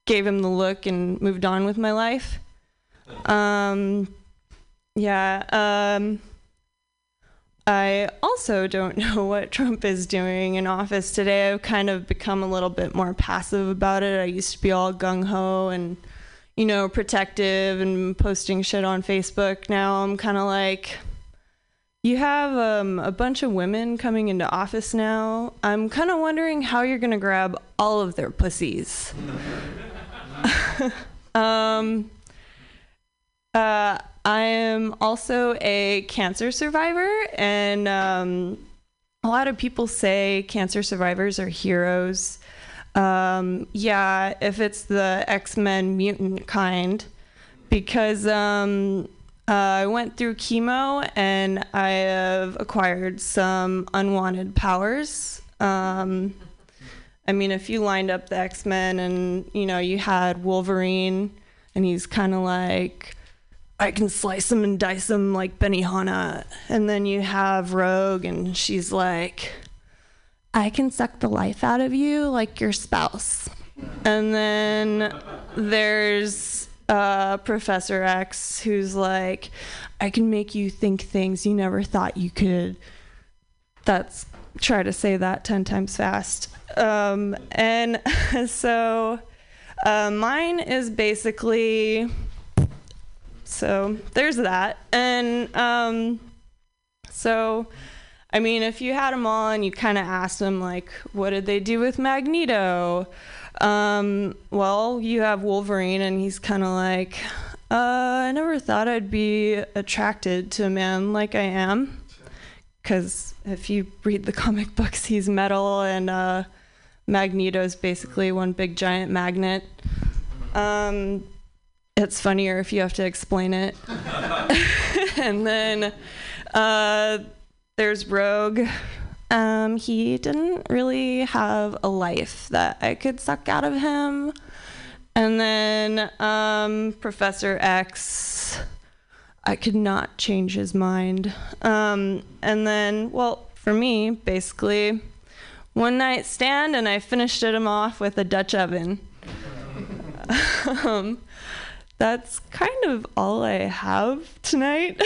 gave him the look and moved on with my life. Um, yeah. Um, I also don't *laughs* know what Trump is doing in office today. I've kind of become a little bit more passive about it. I used to be all gung ho and, you know, protective and posting shit on Facebook. Now I'm kind of like, you have um, a bunch of women coming into office now. I'm kind of wondering how you're going to grab all of their pussies. *laughs* um, uh, I am also a cancer survivor, and um, a lot of people say cancer survivors are heroes. Um, yeah, if it's the X Men mutant kind, because um, uh, I went through chemo and I have acquired some unwanted powers. Um, I mean, if you lined up the X Men and you know you had Wolverine, and he's kind of like, I can slice them and dice them like Benihana, and then you have Rogue, and she's like, I can suck the life out of you like your spouse, and then there's uh, Professor X, who's like, I can make you think things you never thought you could. That's try to say that 10 times fast. Um, and *laughs* so uh, mine is basically. So there's that. And um, so, I mean, if you had them all and you kind of asked them, like, what did they do with Magneto? Um, well, you have Wolverine, and he's kind of like, uh, I never thought I'd be attracted to a man like I am. Because if you read the *laughs* comic books, he's metal, and uh, Magneto's basically one big giant magnet. Um, it's funnier if you have to explain it. *laughs* and then uh, there's Rogue. Um, he didn't really have a life that I could suck out of him. And then um, Professor X, I could not change his mind. Um, and then, well, for me, basically, one night stand, and I finished him off with a Dutch oven. *laughs* um, that's kind of all I have tonight.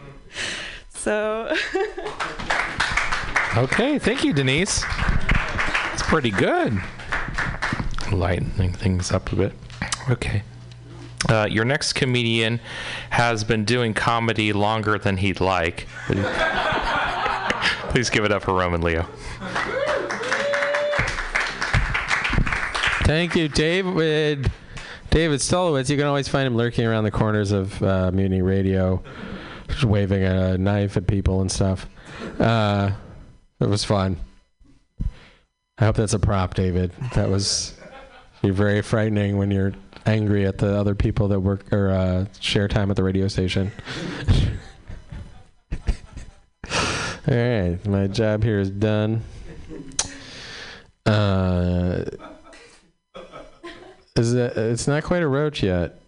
*laughs* so. *laughs* Okay, thank you, Denise. It's pretty good. Lightening things up a bit. Okay. Uh, your next comedian has been doing comedy longer than he'd like. Please give it up for Roman Leo. Thank you, David. David Stolowitz. You can always find him lurking around the corners of uh, Mutiny Radio, waving a knife at people and stuff. Uh, it was fun. I hope that's a prop, David. That was you're very frightening when you're angry at the other people that work or uh, share time at the radio station. *laughs* All right, my job here is done. Uh, is it, it's not quite a roach yet.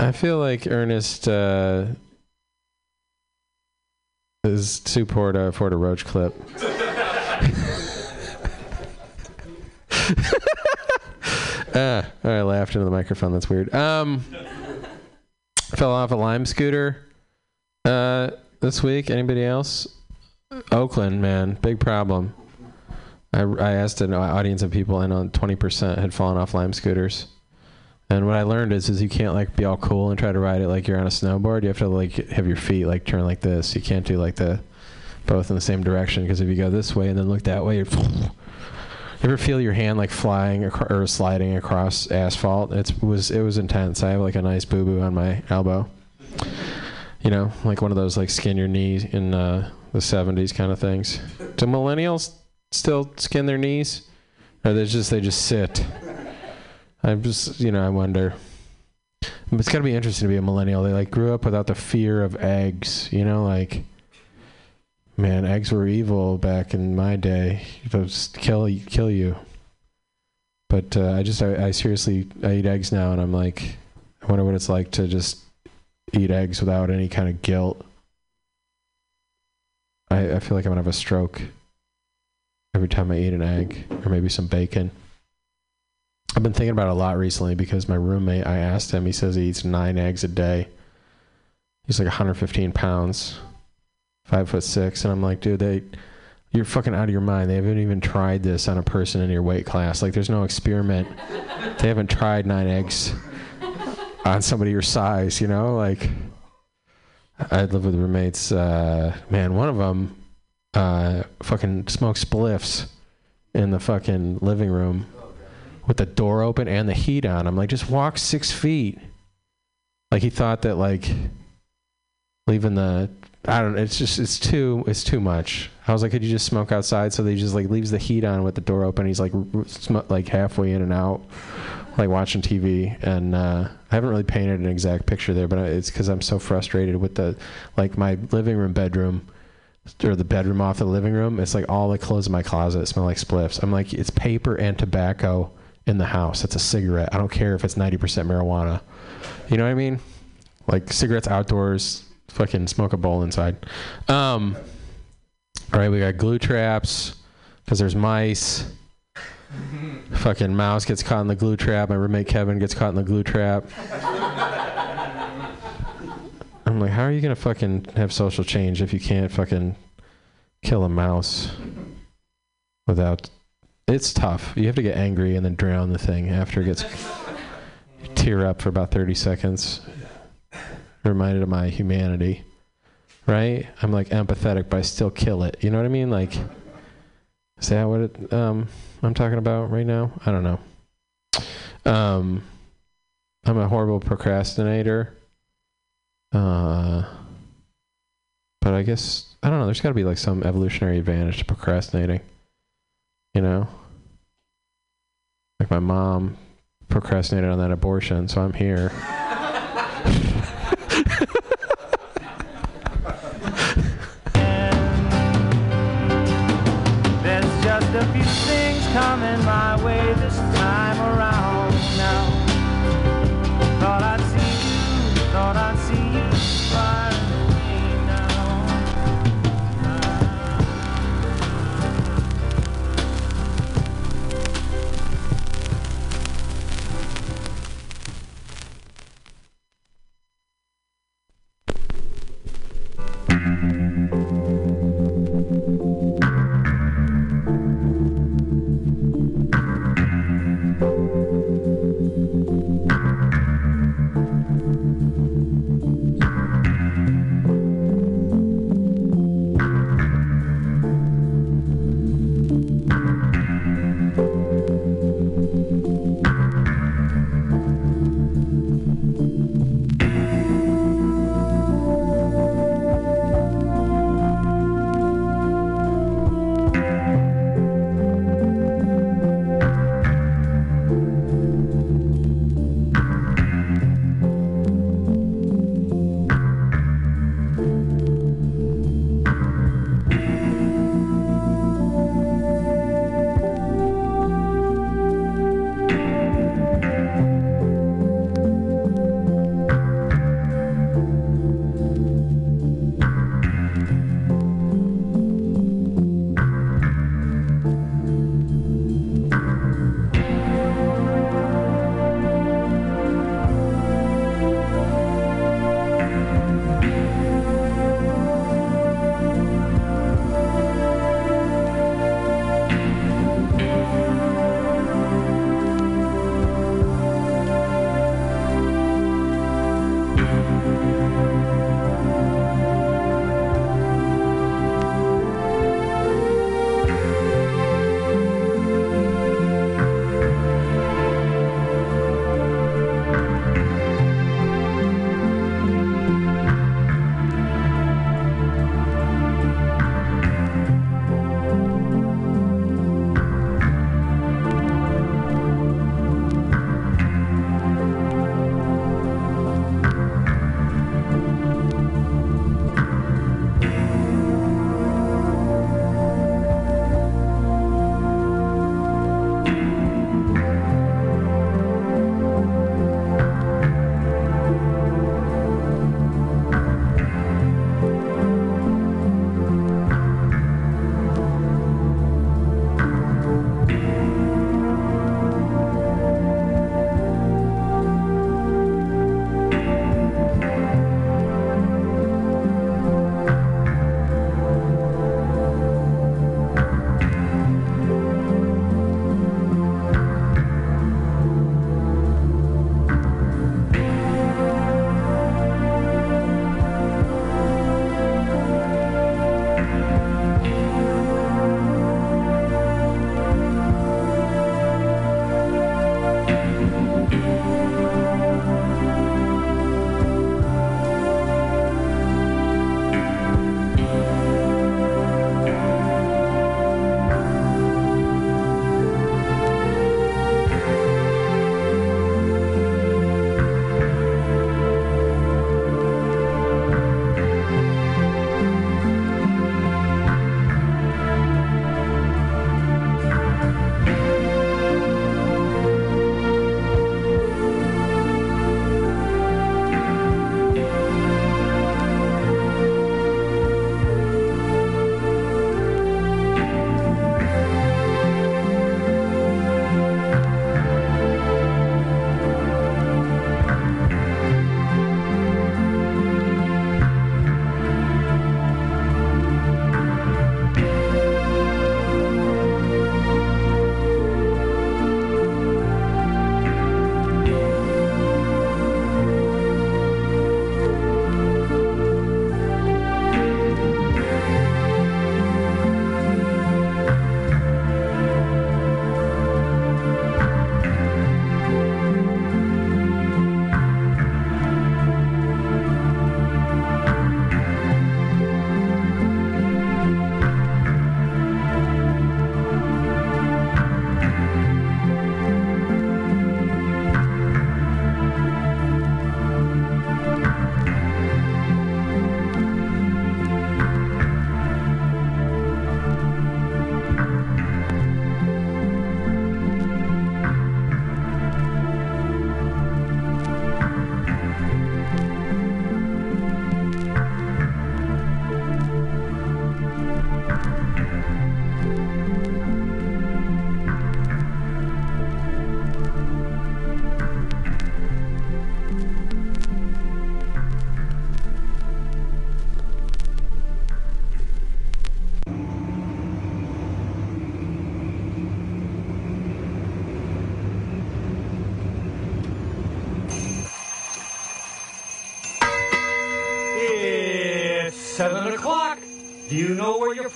I feel like Ernest uh, is too poor to afford a roach clip. Uh, *laughs* I laughed into the microphone. That's weird. Um, fell off a lime scooter uh, this week. Anybody else? Oakland, man, big problem. I, I asked an audience of people, and on 20% had fallen off lime scooters. And what I learned is, is you can't like be all cool and try to ride it like you're on a snowboard. You have to like have your feet like turn like this. You can't do like the both in the same direction because if you go this way and then look that way, you're *laughs* ever feel your hand like flying or sliding across asphalt? It was it was intense. I have like a nice boo boo on my elbow. You know, like one of those like skin your knee in uh, the '70s kind of things. Do millennials still skin their knees, or they just they just sit? I'm just you know I wonder. It's gotta be interesting to be a millennial. They like grew up without the fear of eggs. You know, like man, eggs were evil back in my day. Those kill kill you. But uh, I just I, I seriously I eat eggs now, and I'm like, I wonder what it's like to just eat eggs without any kind of guilt. I, I feel like I'm gonna have a stroke every time I eat an egg, or maybe some bacon. I've been thinking about it a lot recently because my roommate, I asked him, he says he eats nine eggs a day. He's like 115 pounds, five foot six, and I'm like, dude, they, you're fucking out of your mind. They haven't even tried this on a person in your weight class. Like, there's no experiment. they haven't tried nine eggs on somebody your size. You know, like, I live with roommates. Uh, man, one of them uh, fucking smoke spliffs in the fucking living room with the door open and the heat on. I'm like, just walk six feet. Like he thought that like leaving the I don't. know, It's just it's too it's too much. I was like, could you just smoke outside? So they just like leaves the heat on with the door open. He's like sm- like halfway in and out, like watching TV. And uh, I haven't really painted an exact picture there, but it's because I'm so frustrated with the like my living room bedroom or the bedroom off the living room. It's like all the clothes in my closet smell like spliffs. I'm like, it's paper and tobacco in the house. It's a cigarette. I don't care if it's 90% marijuana. You know what I mean? Like cigarettes outdoors, fucking smoke a bowl inside. Um, all right, we got glue traps because there's mice. *laughs* Fucking mouse gets caught in the glue trap. My roommate Kevin gets caught in the glue trap. *laughs* Like, how are you gonna fucking have social change if you can't fucking kill a mouse without? It's tough. You have to get angry and then drown the thing after it gets. Tear up for about 30 seconds. Reminded of my humanity, right? I'm like empathetic, but I still kill it. You know what I mean? Like, is that what it, um, I'm talking about right now? I don't know. Um, I'm a horrible procrastinator. Uh, but I guess I don't know. There's got to be like some evolutionary advantage to procrastinating. You know, like my mom procrastinated on that abortion, so I'm here. *laughs* There's just a few things coming my way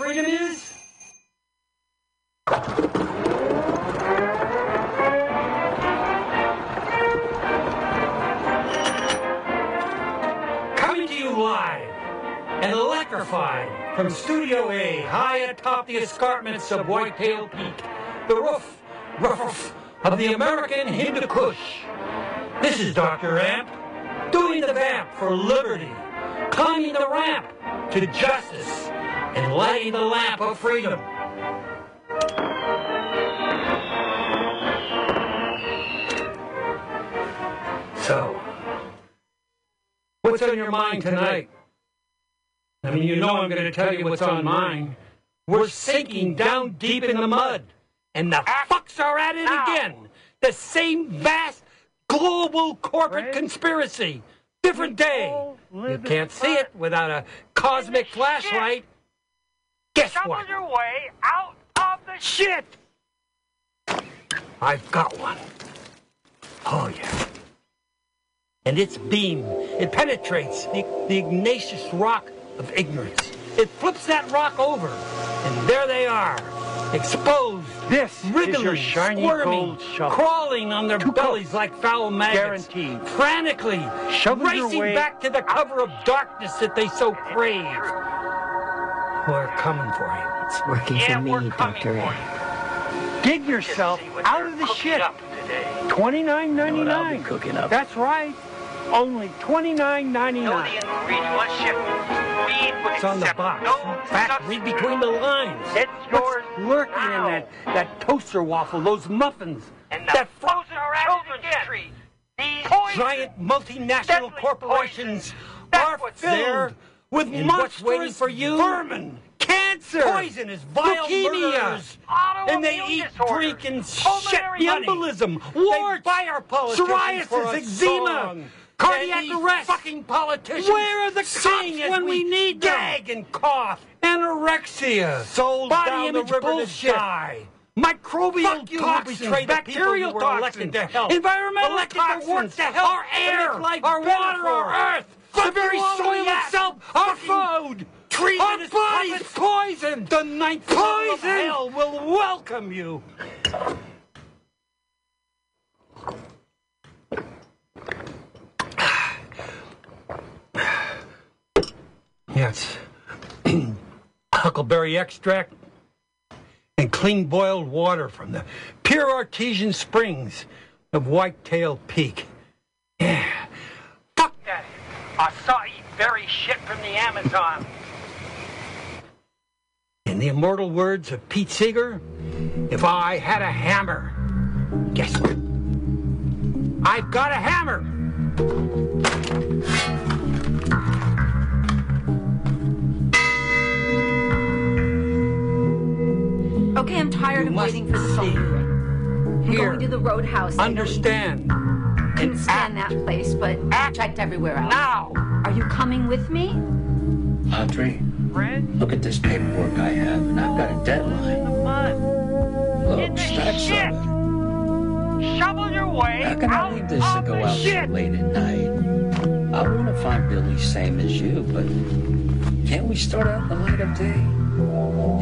freedom is? Coming to you live and electrified from Studio A, high atop the escarpments of Whitetail Peak, the roof, roof, of the American Hindu Kush. This is Dr. Amp, doing the vamp for liberty, climbing the ramp to justice, and lighting the lamp of freedom. So, what's on your mind tonight? I mean, you know I'm going to tell you what's on mine. We're sinking down deep in the mud, and the fucks are at it again. The same vast global corporate conspiracy. Different day. You can't see it without a cosmic flashlight. Guess what? your way out of the Shit! I've got one. Oh, yeah. And its beam, it penetrates the, the igneous rock of ignorance. It flips that rock over, and there they are, exposed. This wriggling, is your shiny squirming, gold shovel. crawling on their Two bellies like foul maggots. Guaranteed. Frantically, Shovel your racing back to the cover of darkness that they so crave. We're coming for you. It's working for me, Dr. A. Dig yourself out of the shit. Twenty nine ninety You know what I'll be cooking up? That's right. Only twenty nine ninety nine. Read what ship. Read what It's on the box. In fact, read between the lines. It's yours. Lurking in that that toaster waffle, those muffins. And that frozen children's tree. These. Giant multinational corporations That's are filled there. With And monstrous waiting for you? vermin, cancer, poisonous, vile Leukemia, and they eat, disorders, drink, and shit embolism, They warts, buy our politicians psoriasis, eczema, cardiac arrest. Fucking politicians. Where are the cops when we need them? gag and cough. Anorexia, sold Body down image the river bullshit. to die. Microbial Fuck you, toxins, bacterial toxins, elected to help. environmental Elected toxins, to work to help, our air, life our water, our earth, the very soil itself, our food, our bodies poison. The ninth level of Poison. hell will welcome you. Yes. *clears throat* Huckleberry extract and clean boiled water from the pure artesian springs of Whitetail Peak. Yeah. Fuck that. Acai berry shit from the Amazon. In the immortal words of Pete Seeger, if I had a hammer, guess what? I've got a hammer. Okay, I'm tired of waiting for the phone to ring. I'm going to the roadhouse. I Understand. You couldn't stand that place, but I checked everywhere else. Now! Are you coming with me? Audrey, look at this paperwork I have, and I've got a deadline. Look, stacks of it. Shovel your way How can I out leave this and of go out so shit. late at night? I want to find Billy same as you, but can't we start out in the light of day?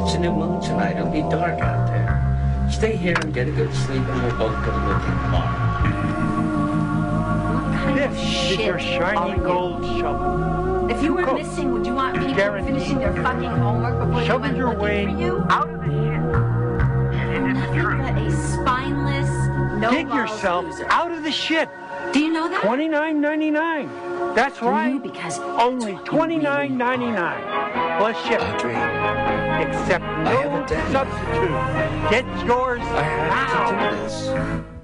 It's a new moon tonight. It'll be dark out there. Stay here and get a good sleep, and we'll both good looking tomorrow. This is your shiny gold shovel. If you were Cook. missing, would you want people Guaranteed. finishing their fucking homework before you Shovel went your looking way for you? Out of the shit. It is the You're truth. a spineless, no Dig balls yourself loser. out of the shit. Do you know that? Twenty nine ninety nine. That's Do you? right. Because Only twenty nine ninety nine. Plus ship. Audrey, Except no a substitute. Get yours I have to now. do this.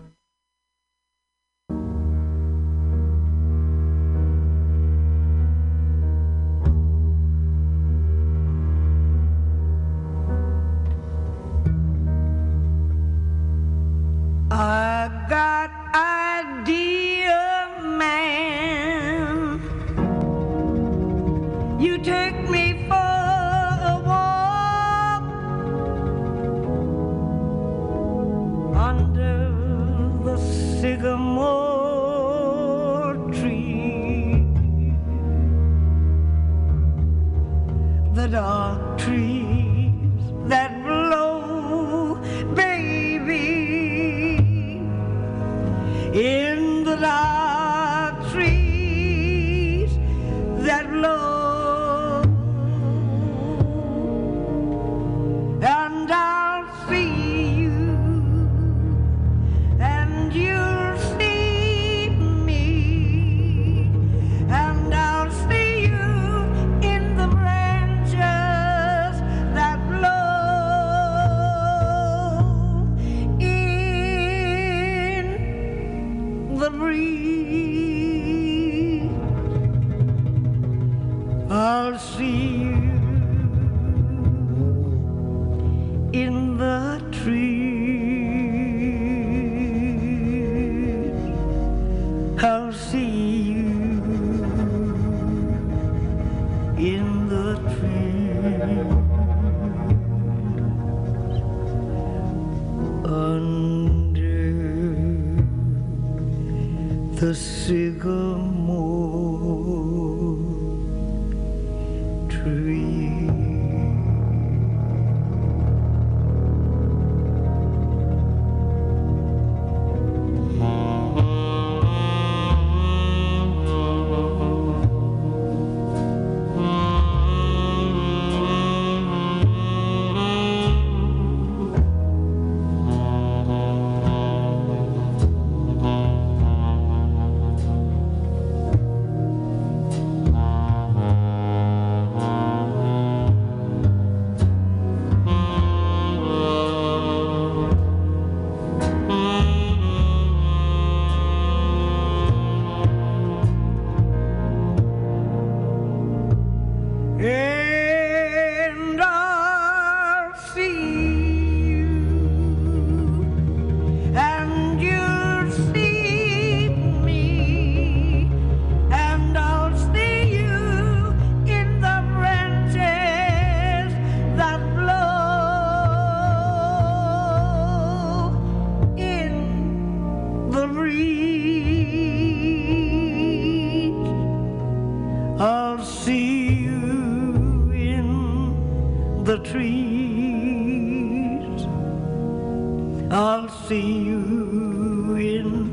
I'll see you in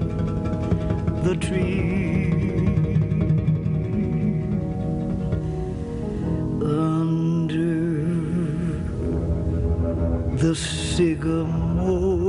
the trees. Under the sycamore